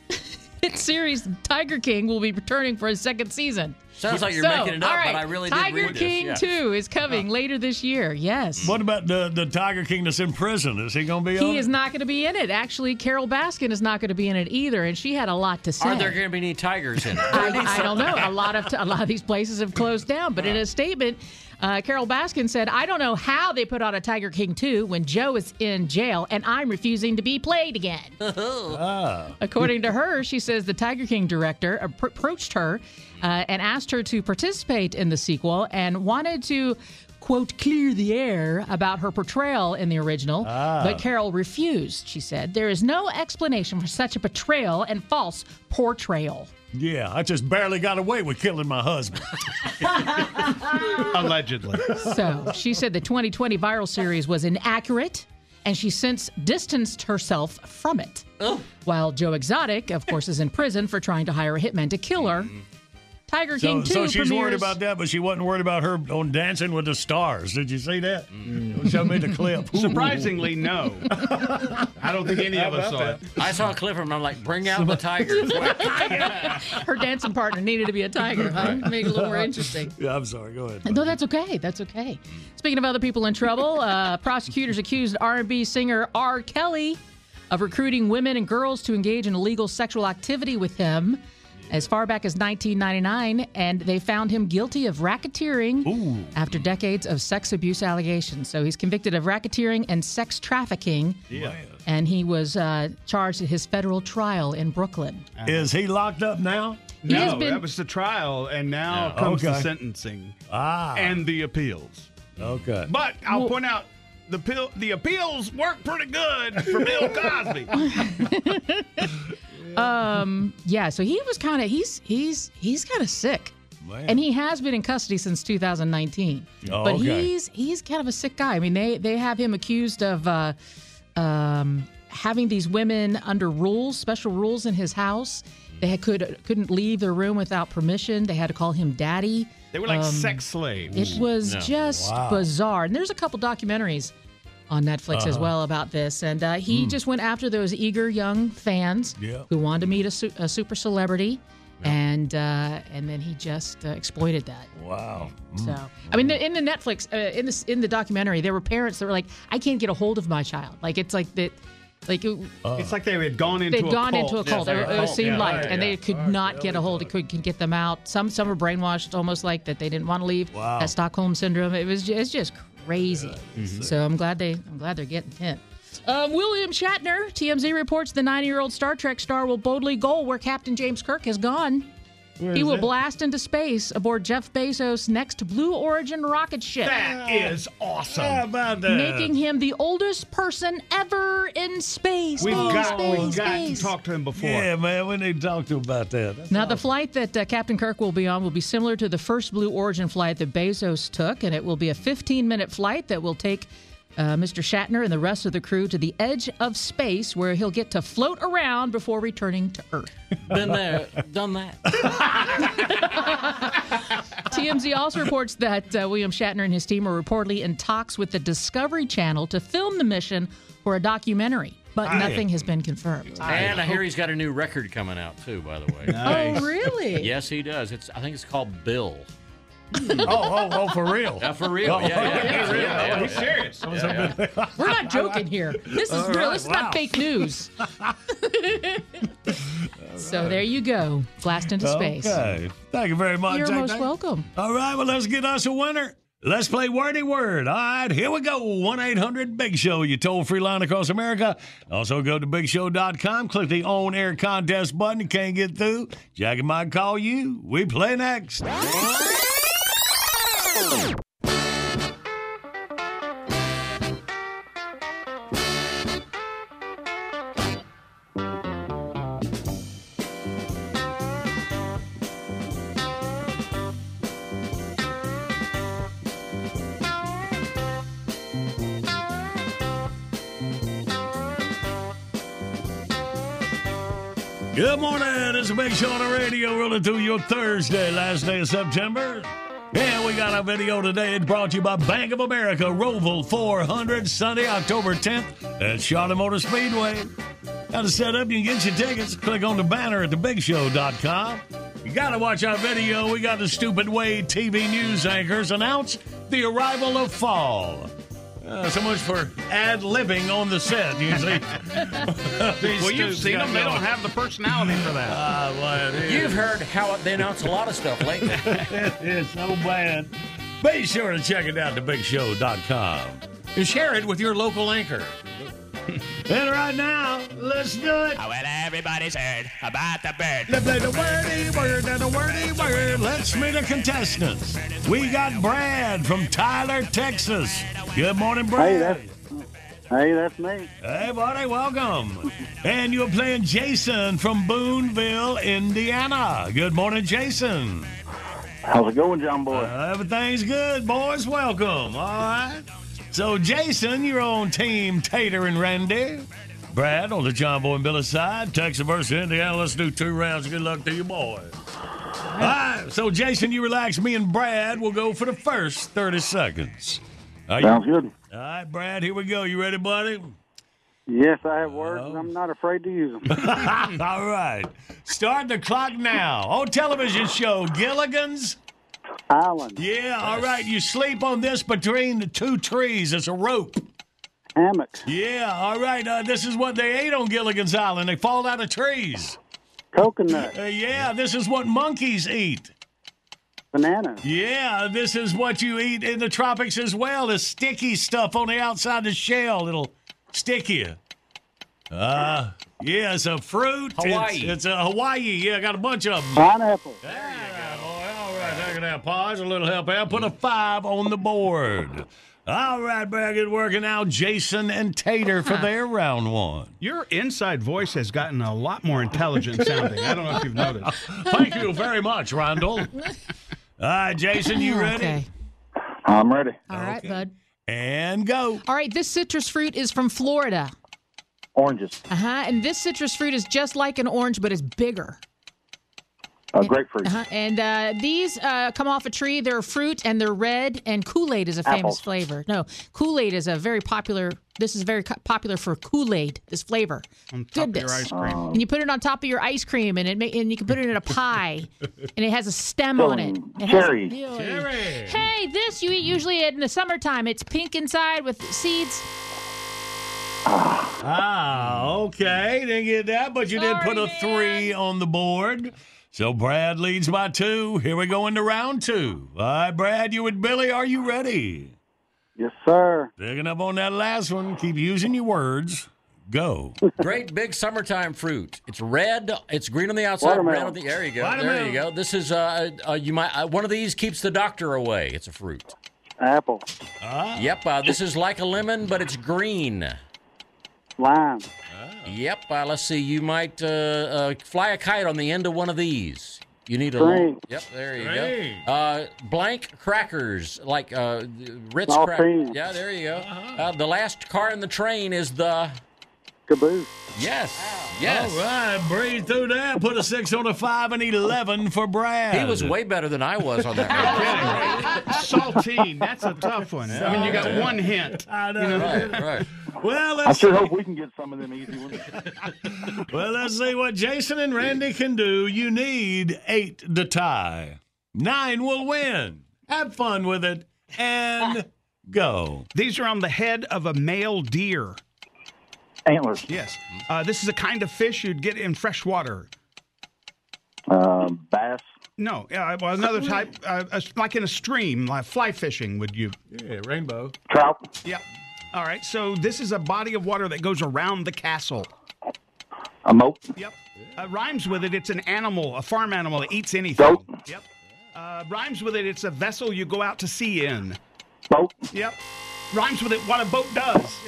[LAUGHS] its series Tiger King will be returning for a second season. Sounds like you're So, making it up, all right, but I really did Tiger read this, King yeah. 2 is coming later this year. Yes. What about the the Tiger King that's in prison? Is he gonna be on? He it? is not going to be in it. Actually, Carole Baskin is not going to be in it either, and she had a lot to say. Are there going to be any tigers in it? I, I don't know. A lot of a lot of these places have closed down. But in a statement, uh, Carole Baskin said, "I don't know how they put on a Tiger King 2 when Joe is in jail and I'm refusing to be played again." [LAUGHS] Ah. According to her, she says the Tiger King director approached her uh, and asked her to participate in the sequel and wanted to. Quote, clear the air about her portrayal in the original, Ah. but Carol refused. She said, There is no explanation for such a betrayal and false portrayal. Yeah, I just barely got away with killing my husband. [LAUGHS] Allegedly. So she said the 2020 viral series was inaccurate, and she since distanced herself from it. While Joe Exotic, of course, is in prison for trying to hire a hitman to kill her. Mm-hmm. Tiger So, King 2 so she's worried about that, but she wasn't worried about her on Dancing with the Stars. Did you see that? Show me the clip. [LAUGHS] Surprisingly, no. I don't think any of us saw it. I saw a clip from him. I'm like, bring out the tigers. [LAUGHS] her dancing partner needed to be a tiger, huh? Made it a little more [LAUGHS] interesting. Yeah, I'm sorry. Go ahead. No, that's okay. That's okay. Speaking of other people in trouble, uh, prosecutors accused R&B singer R. Kelly of recruiting women and girls to engage in illegal sexual activity with him as far back as 1999, and they found him guilty of racketeering after decades of sex abuse allegations. So he's convicted of racketeering and sex trafficking, Yeah. and he was uh, charged at his federal trial in Brooklyn. Is he locked up now? He has No, been- that was the trial, and now Yeah. comes the sentencing Ah. and the appeals. Okay. But I'll point out the pill, the appeals work pretty good for Bill [LAUGHS] Cosby. [LAUGHS] Um, yeah, so he was kind of he's he's he's kind of sick. Man. And he has been in custody since 2019. Oh, but okay. he's he's kind of a sick guy. I mean, they they have him accused of uh, um, having these women under rules, special rules in his house. They had, could couldn't leave their room without permission. They had to call him daddy. They were like Um, sex slaves. It was No. just Wow. bizarre. And there's a couple documentaries on Netflix as Uh-huh. well about this. And uh, he Mm. just went after those eager young fans Yeah. who wanted to meet a, su- a super celebrity. And uh, and then he just uh, exploited that. Wow. So I mean, in the Netflix, uh, in this in the documentary, there were parents that were like, "I can't get a hold of my child." Like it's like that, like it, it's like they had gone into they'd a gone cult. into a cult. it, it seemed Yeah, like, right, and they could not get a hold. It could, could get them out. Some some were brainwashed, almost like that they didn't want to leave. Wow. That Stockholm syndrome. It was just, it's just crazy. Mm-hmm. So I'm glad they I'm glad they're getting hit. Um, William Shatner, TMZ reports the 90-year-old Star Trek star will boldly go where Captain James Kirk has gone. Where he will it? blast into space aboard Jeff Bezos' next Blue Origin rocket ship. That is awesome. How about that? Making him the oldest person ever in space. We've space, got, space, we've got to talk to him before. Yeah, man, we need to talk to him about that. That's Now, the flight that uh, Captain Kirk will be on will be similar to the first Blue Origin flight that Bezos took, and it will be a 15 minute flight that will take uh, Mr. Shatner and the rest of the crew to the edge of space where he'll get to float around before returning to Earth. Been there, done that. [LAUGHS] TMZ also reports that uh, William Shatner and his team are reportedly in talks with the Discovery Channel to film the mission for a documentary, but Aye. nothing has been confirmed. And I hear he's got a new record coming out too. By the way. Oh, really? Yes, he does. It's I think it's called Bill. Hmm. oh, oh, oh, for real? Yeah, for real. Oh, Yeah, yeah, yeah, for real. yeah, yeah, he's serious. Yeah, yeah. [LAUGHS] We're not joking here. This is All real. right, This is wow. not fake news. [LAUGHS] so there you go. Blast into space. Okay. Thank you very much. You're Thank- most welcome. All right, well, let's get us a winner. Let's play Wordy Word. All right, here we go. 1 800 Big Show, you toll free line across America. Also, go to bigshow.com, click the on air contest button. You can't get through. Jackie might call you. We play next. Good morning. It's a big show on the radio rolling through your Thursday, last day of September. And we got a video today. It's brought to you by Bank of America, Roval 400, Sunday, October 10th at Charlotte Motor Speedway. How to set up, you can get your tickets. Click on the banner at thebigshow.com. You got to watch our video. We got the Stupid Way TV news anchors announce the arrival of fall. Uh, so much for ad libbing on the set. Usually, [LAUGHS] well, you've seen them. They don't have the personality for that. Ah, well. You've heard how they announce a lot of stuff lately. [LAUGHS] it's so bad. Be sure to check it out at thebigshow.com. And share it with your local anchor. And right now, let's do it. well, everybody's heard about the bird. Let's play the wordy word and the wordy word. Let's meet the contestants. We got Brad from Tyler, Texas. Good morning, Brad. Hey, that's hey, that's me. Hey, buddy, welcome. and you're playing Jason from Boonville, Indiana. Good morning, Jason. How's it going, John Boy? Uh, everything's good, boys. Welcome. All right. So, Jason, you're on Team Tater and Randy. Brad on the John Boy and Billy side. Texas versus Indiana. Let's do two rounds. Good luck to you, boys. All right. So, Jason, you relax. Me and Brad will go for the first 30 seconds. Are you- Sounds good. All right, Brad, here we go. You ready, buddy? Yes, I have words, and oh. I'm not afraid to use them. [LAUGHS] [LAUGHS] All right. Start the clock now. On television show, Gilligan's Island. Yeah, all right. You sleep on this between the two trees. It's a rope. Hammock. Yeah, all right. Uh, this is what they ate on Gilligan's Island. They fall out of trees. Coconut. Uh, yeah, this is what monkeys eat. Banana. Yeah, this is what you eat in the tropics as well. The sticky stuff on the outside of the shell. It'll stick you. Uh, yeah, it's a fruit. Hawaii. It's, it's a Hawaii. Yeah, I got a bunch of them. Pineapple. There you go, boy. All right, take it out. Pause. A little help out. Put a five on the board. All right, Brad, good working out. Jason and Tater for [LAUGHS] their round one. Your inside voice has gotten a lot more intelligent sounding. I don't know if you've noticed. [LAUGHS] Thank you very much, Randall. [LAUGHS] All right, Jason, you ready? Okay. I'm ready. All right, bud. And go. All right, this citrus fruit is from Florida. Oranges. Uh huh. And this citrus fruit is just like an orange, but it's bigger. Uh, grapefruit. Uh-huh. And uh, these uh, come off a tree. They're fruit and they're red. And Kool Aid is a famous flavor. No, Kool Aid is a very popular. This is very co- popular for Kool Aid. This flavor. On top of your ice cream. And you put it on top of your ice cream, and it ma- and you can put it in a [LAUGHS] pie, and it has a stem on it. it Cherry. Really? Cherry. Hey, this you eat usually in the summertime. It's pink inside with seeds. Ah, okay. Didn't get that, but you did put a Sorry, three on the board. So Brad leads by two. Here we go into round two. All right, Brad, you and Billy, are you ready? Yes, sir. Picking up on that last one. Keep using your words. Go. Great big summertime fruit. It's red. It's green on the outside. Red on the. There you go. There you go. This is uh, uh you might uh, one of these keeps the doctor away. It's a fruit. Apple. Ah, Yep. Uh, this is like a lemon, but it's green. Lime. Yep. Uh, let's see. You might uh, uh, fly a kite on the end of one of these. You need a long. Yep. There you String. go. Uh, blank crackers, like uh, Ritz crackers. Yeah. There you go. Uh, the last car in the train is the. Caboose. Yes. Yes. All right, breathe through that. Put a six on a five and 11 for Brad. He was way better than I was on that. [LAUGHS] Saltine. That's a tough one. Eh? I mean, you got one hint. [LAUGHS] I know. You know? right. Right. Well, I let's sure see. hope we can get some of them easy ones. [LAUGHS] Well, let's see what Jason and Randy can do. You need eight to tie. Nine will win. Have fun with it and go. These are on the head of a male deer. Antlers. Yes. Uh, this is a kind of fish you'd get in fresh water. Um, bass. No, uh, well, another type, uh, uh, like in a stream, like fly fishing. Would you? Yeah, rainbow. Trout. Yep. All right. So this is a body of water that goes around the castle. A moat. Yep. Uh, rhymes with it. It's an animal, a farm animal that eats anything. Goat. Yep. Uh, rhymes with it. It's a vessel you go out to sea in. Boat. Yep. Rhymes with it. What a boat does.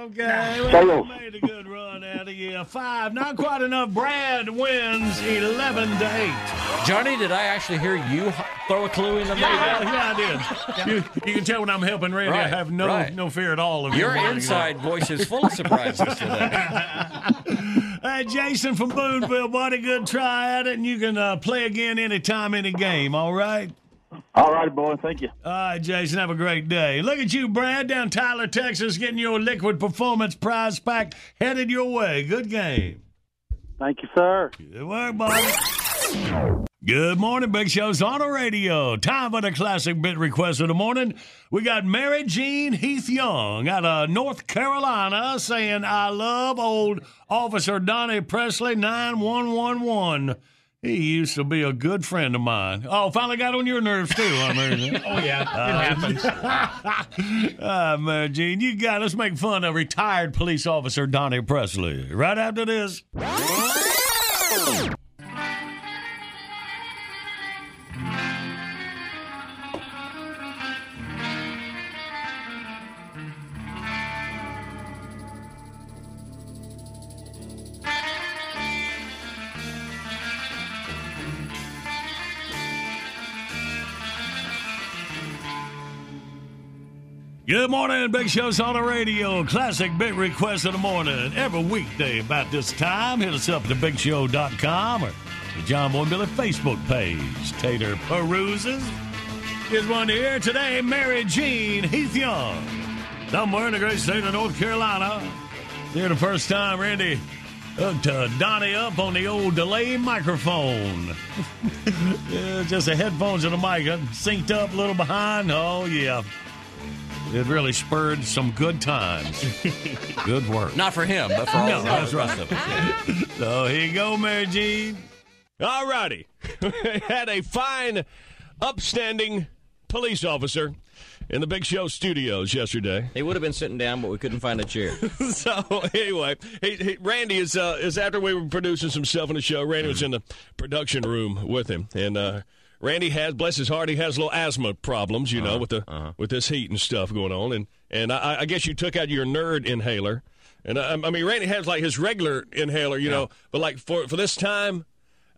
Okay, Sails. well, you made a good run out of you. Five, not quite enough. Brad wins 11 to 8. Johnny, did I actually hear you throw a clue in the Yeah, yeah, I did. You, you can tell when I'm helping Randy, I have no right. no fear at all of Your you winning. inside voice is full of surprises today. [LAUGHS] Hey, Jason from Boonville, buddy, good try at it, and you can uh, play again anytime, any game, all right? All righty, boy. Thank you. All right, Jason, have a great day. Look at you, Brad, down Tyler, Texas, getting your Liquid Performance prize pack headed your way. Good game. Thank you, sir. Good work, buddy. Good morning, Big Show's on the radio. Time for the classic bit request of the morning. We got Mary Jean Heath Young out of North Carolina saying, I love old Officer Donnie Presley 9111. He used to be a good friend of mine. Oh, finally got on your nerves too, huh, Mary? [LAUGHS] Oh yeah, it happens. Ah, [LAUGHS] Mary Jean, you got us make fun of retired police officer Donnie Presley. Right after this. Good morning, Big Show's on the radio. Classic big request of the morning. Every weekday about this time, hit us up at thebigshow.com or the John Boy Billy Facebook page. Tater peruses. Here's one here today, Mary Jean Heath Young. Somewhere in the great state of North Carolina. Here the first time, Randy hooked uh, Donnie up on the old delay microphone. [LAUGHS] yeah, just the headphones and the mic synced up a little behind. Oh, yeah. It really spurred some good times. [LAUGHS] good work. Not for him, but for all No, the rest of us. [LAUGHS] So here you go, Mary Jean. All righty. [LAUGHS] Had a fine, upstanding police officer in the Big Show studios yesterday. He would have been sitting down, but we couldn't find a chair. so anyway, he, he, Randy is uh, is after we were producing some stuff on the show. Randy was in the production room with him, and uh, Randy has, bless his heart, he has little asthma problems, you know, uh-huh, with the uh-huh. with this heat and stuff going on. And and I, I guess you took out your nerd inhaler, and I, I mean Randy has like his regular inhaler, you know, but like for for this time.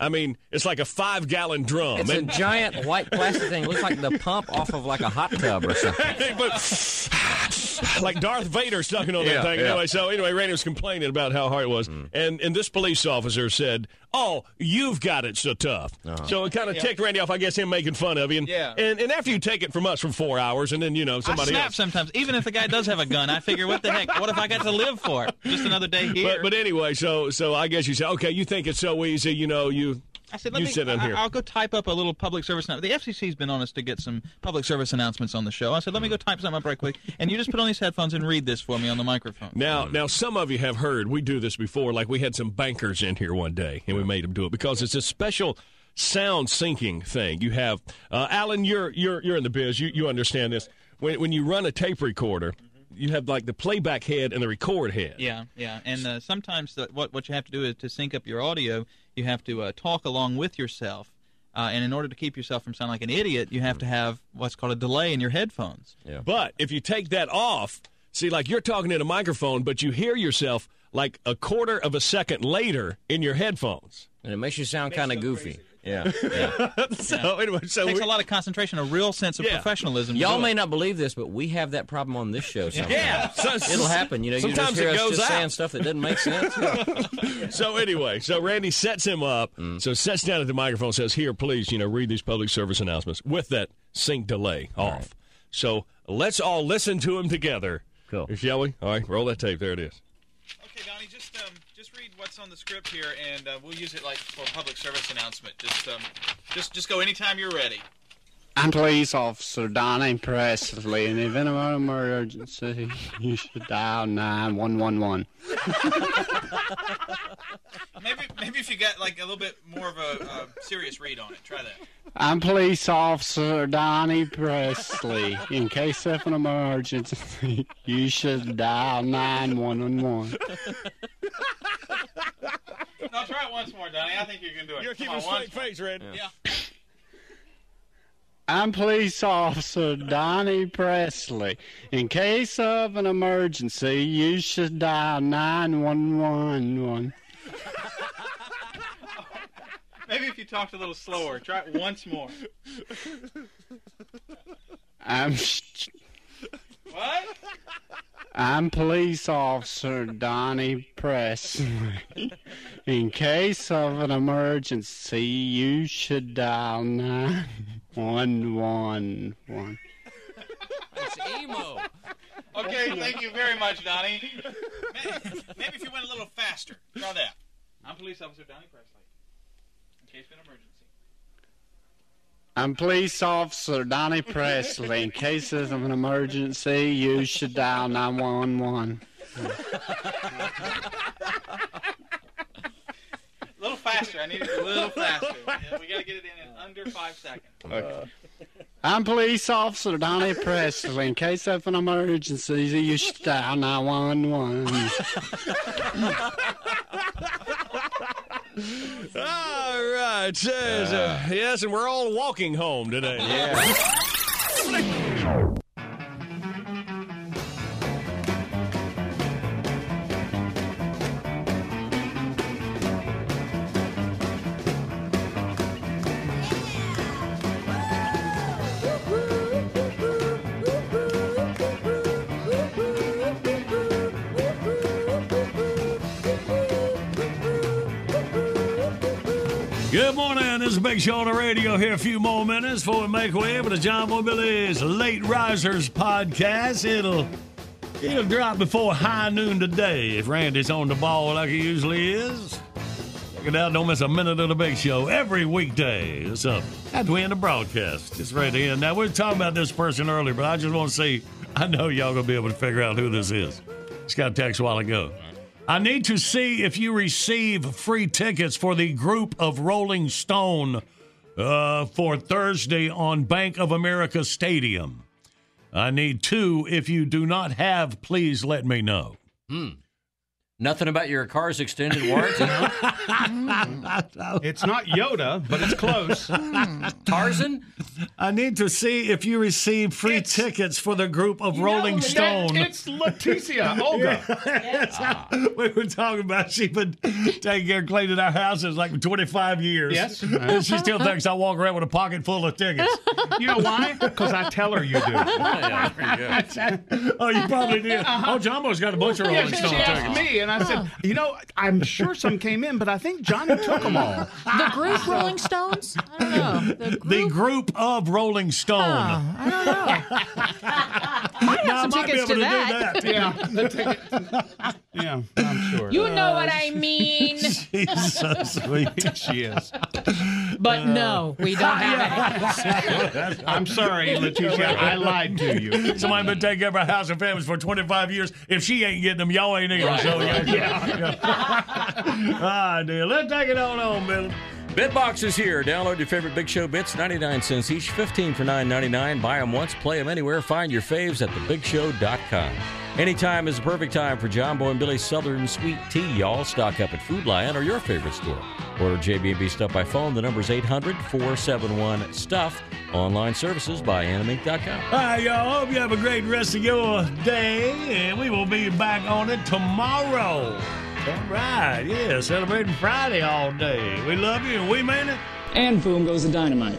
I mean, it's like a five gallon drum. It's a giant white plastic thing. It looks like the pump off of like a hot tub or [LAUGHS] something. but [LAUGHS] [LAUGHS] like Darth Vader sucking on that Yeah, thing. yeah. Anyway, so anyway, Randy was complaining about how hard it was, mm. and and this police officer said, "Oh, you've got it so tough." Uh-huh. So it kind of Yeah. ticked Randy off. I guess him making fun of you. And, Yeah. And and after you take it from us for four hours, and then you know I somebody snap else. sometimes. Even if the guy does have a gun, I figure, what the heck? What if I got to live for it? Just another day here. But, but anyway, so so I guess you say, okay, you think it's so easy, you know, you I said, let you me. sit in I- here. I'll go type up a little public service announcement. The FCC's been on us to get some public service announcements on the show. I said, let me go type something up right quick, and you just put on these headphones and read this for me on the microphone. Now, now, some of you have heard we do this before. Like we had some bankers in here one day, and we made them do it because it's a special sound syncing thing. You have uh, Alan, you're you're you're in the biz. You you understand this. When when you run a tape recorder, you have like the playback head and the record head. Yeah, yeah, and uh, sometimes the, what what you have to do is to sync up your audio, you have to uh, talk along with yourself, uh, and in order to keep yourself from sounding like an idiot, you have to have what's called a delay in your headphones. Yeah. But if you take that off, see, like you're talking in a microphone, but you hear yourself like a quarter of a second later in your headphones, and it makes you sound kind of goofy. [LAUGHS] Yeah. so anyway, so takes we- a lot of concentration, a real sense of Yeah. professionalism. Y'all may it. not believe this, but we have that problem on this show. [LAUGHS] Sometimes. Yeah, [LAUGHS] so- it'll happen. You know, you just sometimes hear it us goes just out. saying stuff that doesn't make sense. so anyway, so Randy sets him up. Mm. So sets down at the microphone, says, "Here, please, you know, read these public service announcements with that sync delay off." So let's all listen to him together. Cool. Shall we? All right, roll that tape. There it is. Okay, Donnie, just read what's on the script here, and uh, we'll use it like for a public service announcement. Just um, just just go anytime you're ready. I'm police officer Donnie Presley. In the event of an emergency, you should dial 9111. [LAUGHS] Maybe maybe if you got like a little bit more of a, a serious read on it, try that. I'm police officer Donnie Presley. In case of an emergency, you should dial 9111. [LAUGHS] no, try it once more, Donnie. I think you can do it. You're keeping on, a straight once face, Red. Yeah. I'm police officer Donnie Presley. In case of an emergency, you should dial 9111. [LAUGHS] Maybe if you talked a little slower, try it once more. I'm What? I'm police officer Donnie Presley. [LAUGHS] In case of an emergency, you should dial 9111. It's emo. Okay, thank you very much, Donnie. Maybe, [LAUGHS] maybe if you went a little faster, try that. I'm police officer Donnie Presley. In case of an emergency. I'm police officer Donnie Presley. In case of an emergency, you should dial 911. A little faster. I need it a little faster. Yeah, we got to get it in in under five seconds. Okay. I'm police officer Donnie Presley. In case of an emergency, you should dial 911. [LAUGHS] All right. Says, uh, yes, and we're all walking home today. [LAUGHS] Good morning. This is Big Show on the radio here. A few more minutes before we make way over to John Boy Billy's Late Risers podcast. It'll it'll drop before high noon today if Randy's on the ball like he usually is. Check it out. Don't miss a minute of the Big Show every weekday. It's up after we end the broadcast. It's right in. Now we were talking about this person earlier, but I just want to say I know y'all gonna be able to figure out who this is. Just got a text a while ago. I need to see if you receive free tickets for the group of Rolling Stone uh, for Thursday on Bank of America Stadium. I need two. If you do not have, please let me know. Hmm. Nothing about your car's extended warranty? [LAUGHS] It's not Yoda, but it's close. [LAUGHS] Tarzan? I need to see if you receive free tickets for the group of Rolling that- Stone. it's Leticia [LAUGHS] Olga. Ah. we were talking about she's been taking care of cleaning our houses like for 25 years. Yes. And she still thinks I walk around with a pocket full of tickets. You know why? Because I tell her you do. oh, you probably did. Uh-huh. Oh, Jumbo's got a bunch of Yeah, Rolling she, Stone she asked tickets. me, and I said, oh. you know, I'm sure some came in, but I think Johnny took them all. The group Rolling Stones? I don't know. The group? The group of Rolling Stone. Oh, I don't know. [LAUGHS] Might have Now, I some might be tickets able to to do that. that. [LAUGHS] Yeah, the ticket. Yeah, I'm sure. You know what I mean. [LAUGHS] She's so sweet. [LAUGHS] she is. But no, we don't have any. I'm sorry, Leticia. I lied to you. Somebody been taking care of our house and families for 25 years. If she ain't getting them, y'all ain't either. Right, so, right. yeah. ah, dear. Let's take it on on, Billy. Bitbox is here. Download your favorite Big Show bits, 99 cents each, 15 for 9.99. Buy them once, play them anywhere. Find your faves at thebigshow.com. Anytime is the perfect time for John Boy and Billy's Southern Sweet Tea, y'all. Stock up at Food Lion or your favorite store. Order JB&B Stuff by phone. The number's 800-471-STUFF. Online services by animink.com. All right, y'all. Hope you have a great rest of your day, and we will be back on it tomorrow. All right, yeah, celebrating Friday all day. We love you, and we mean it. And boom goes the dynamite.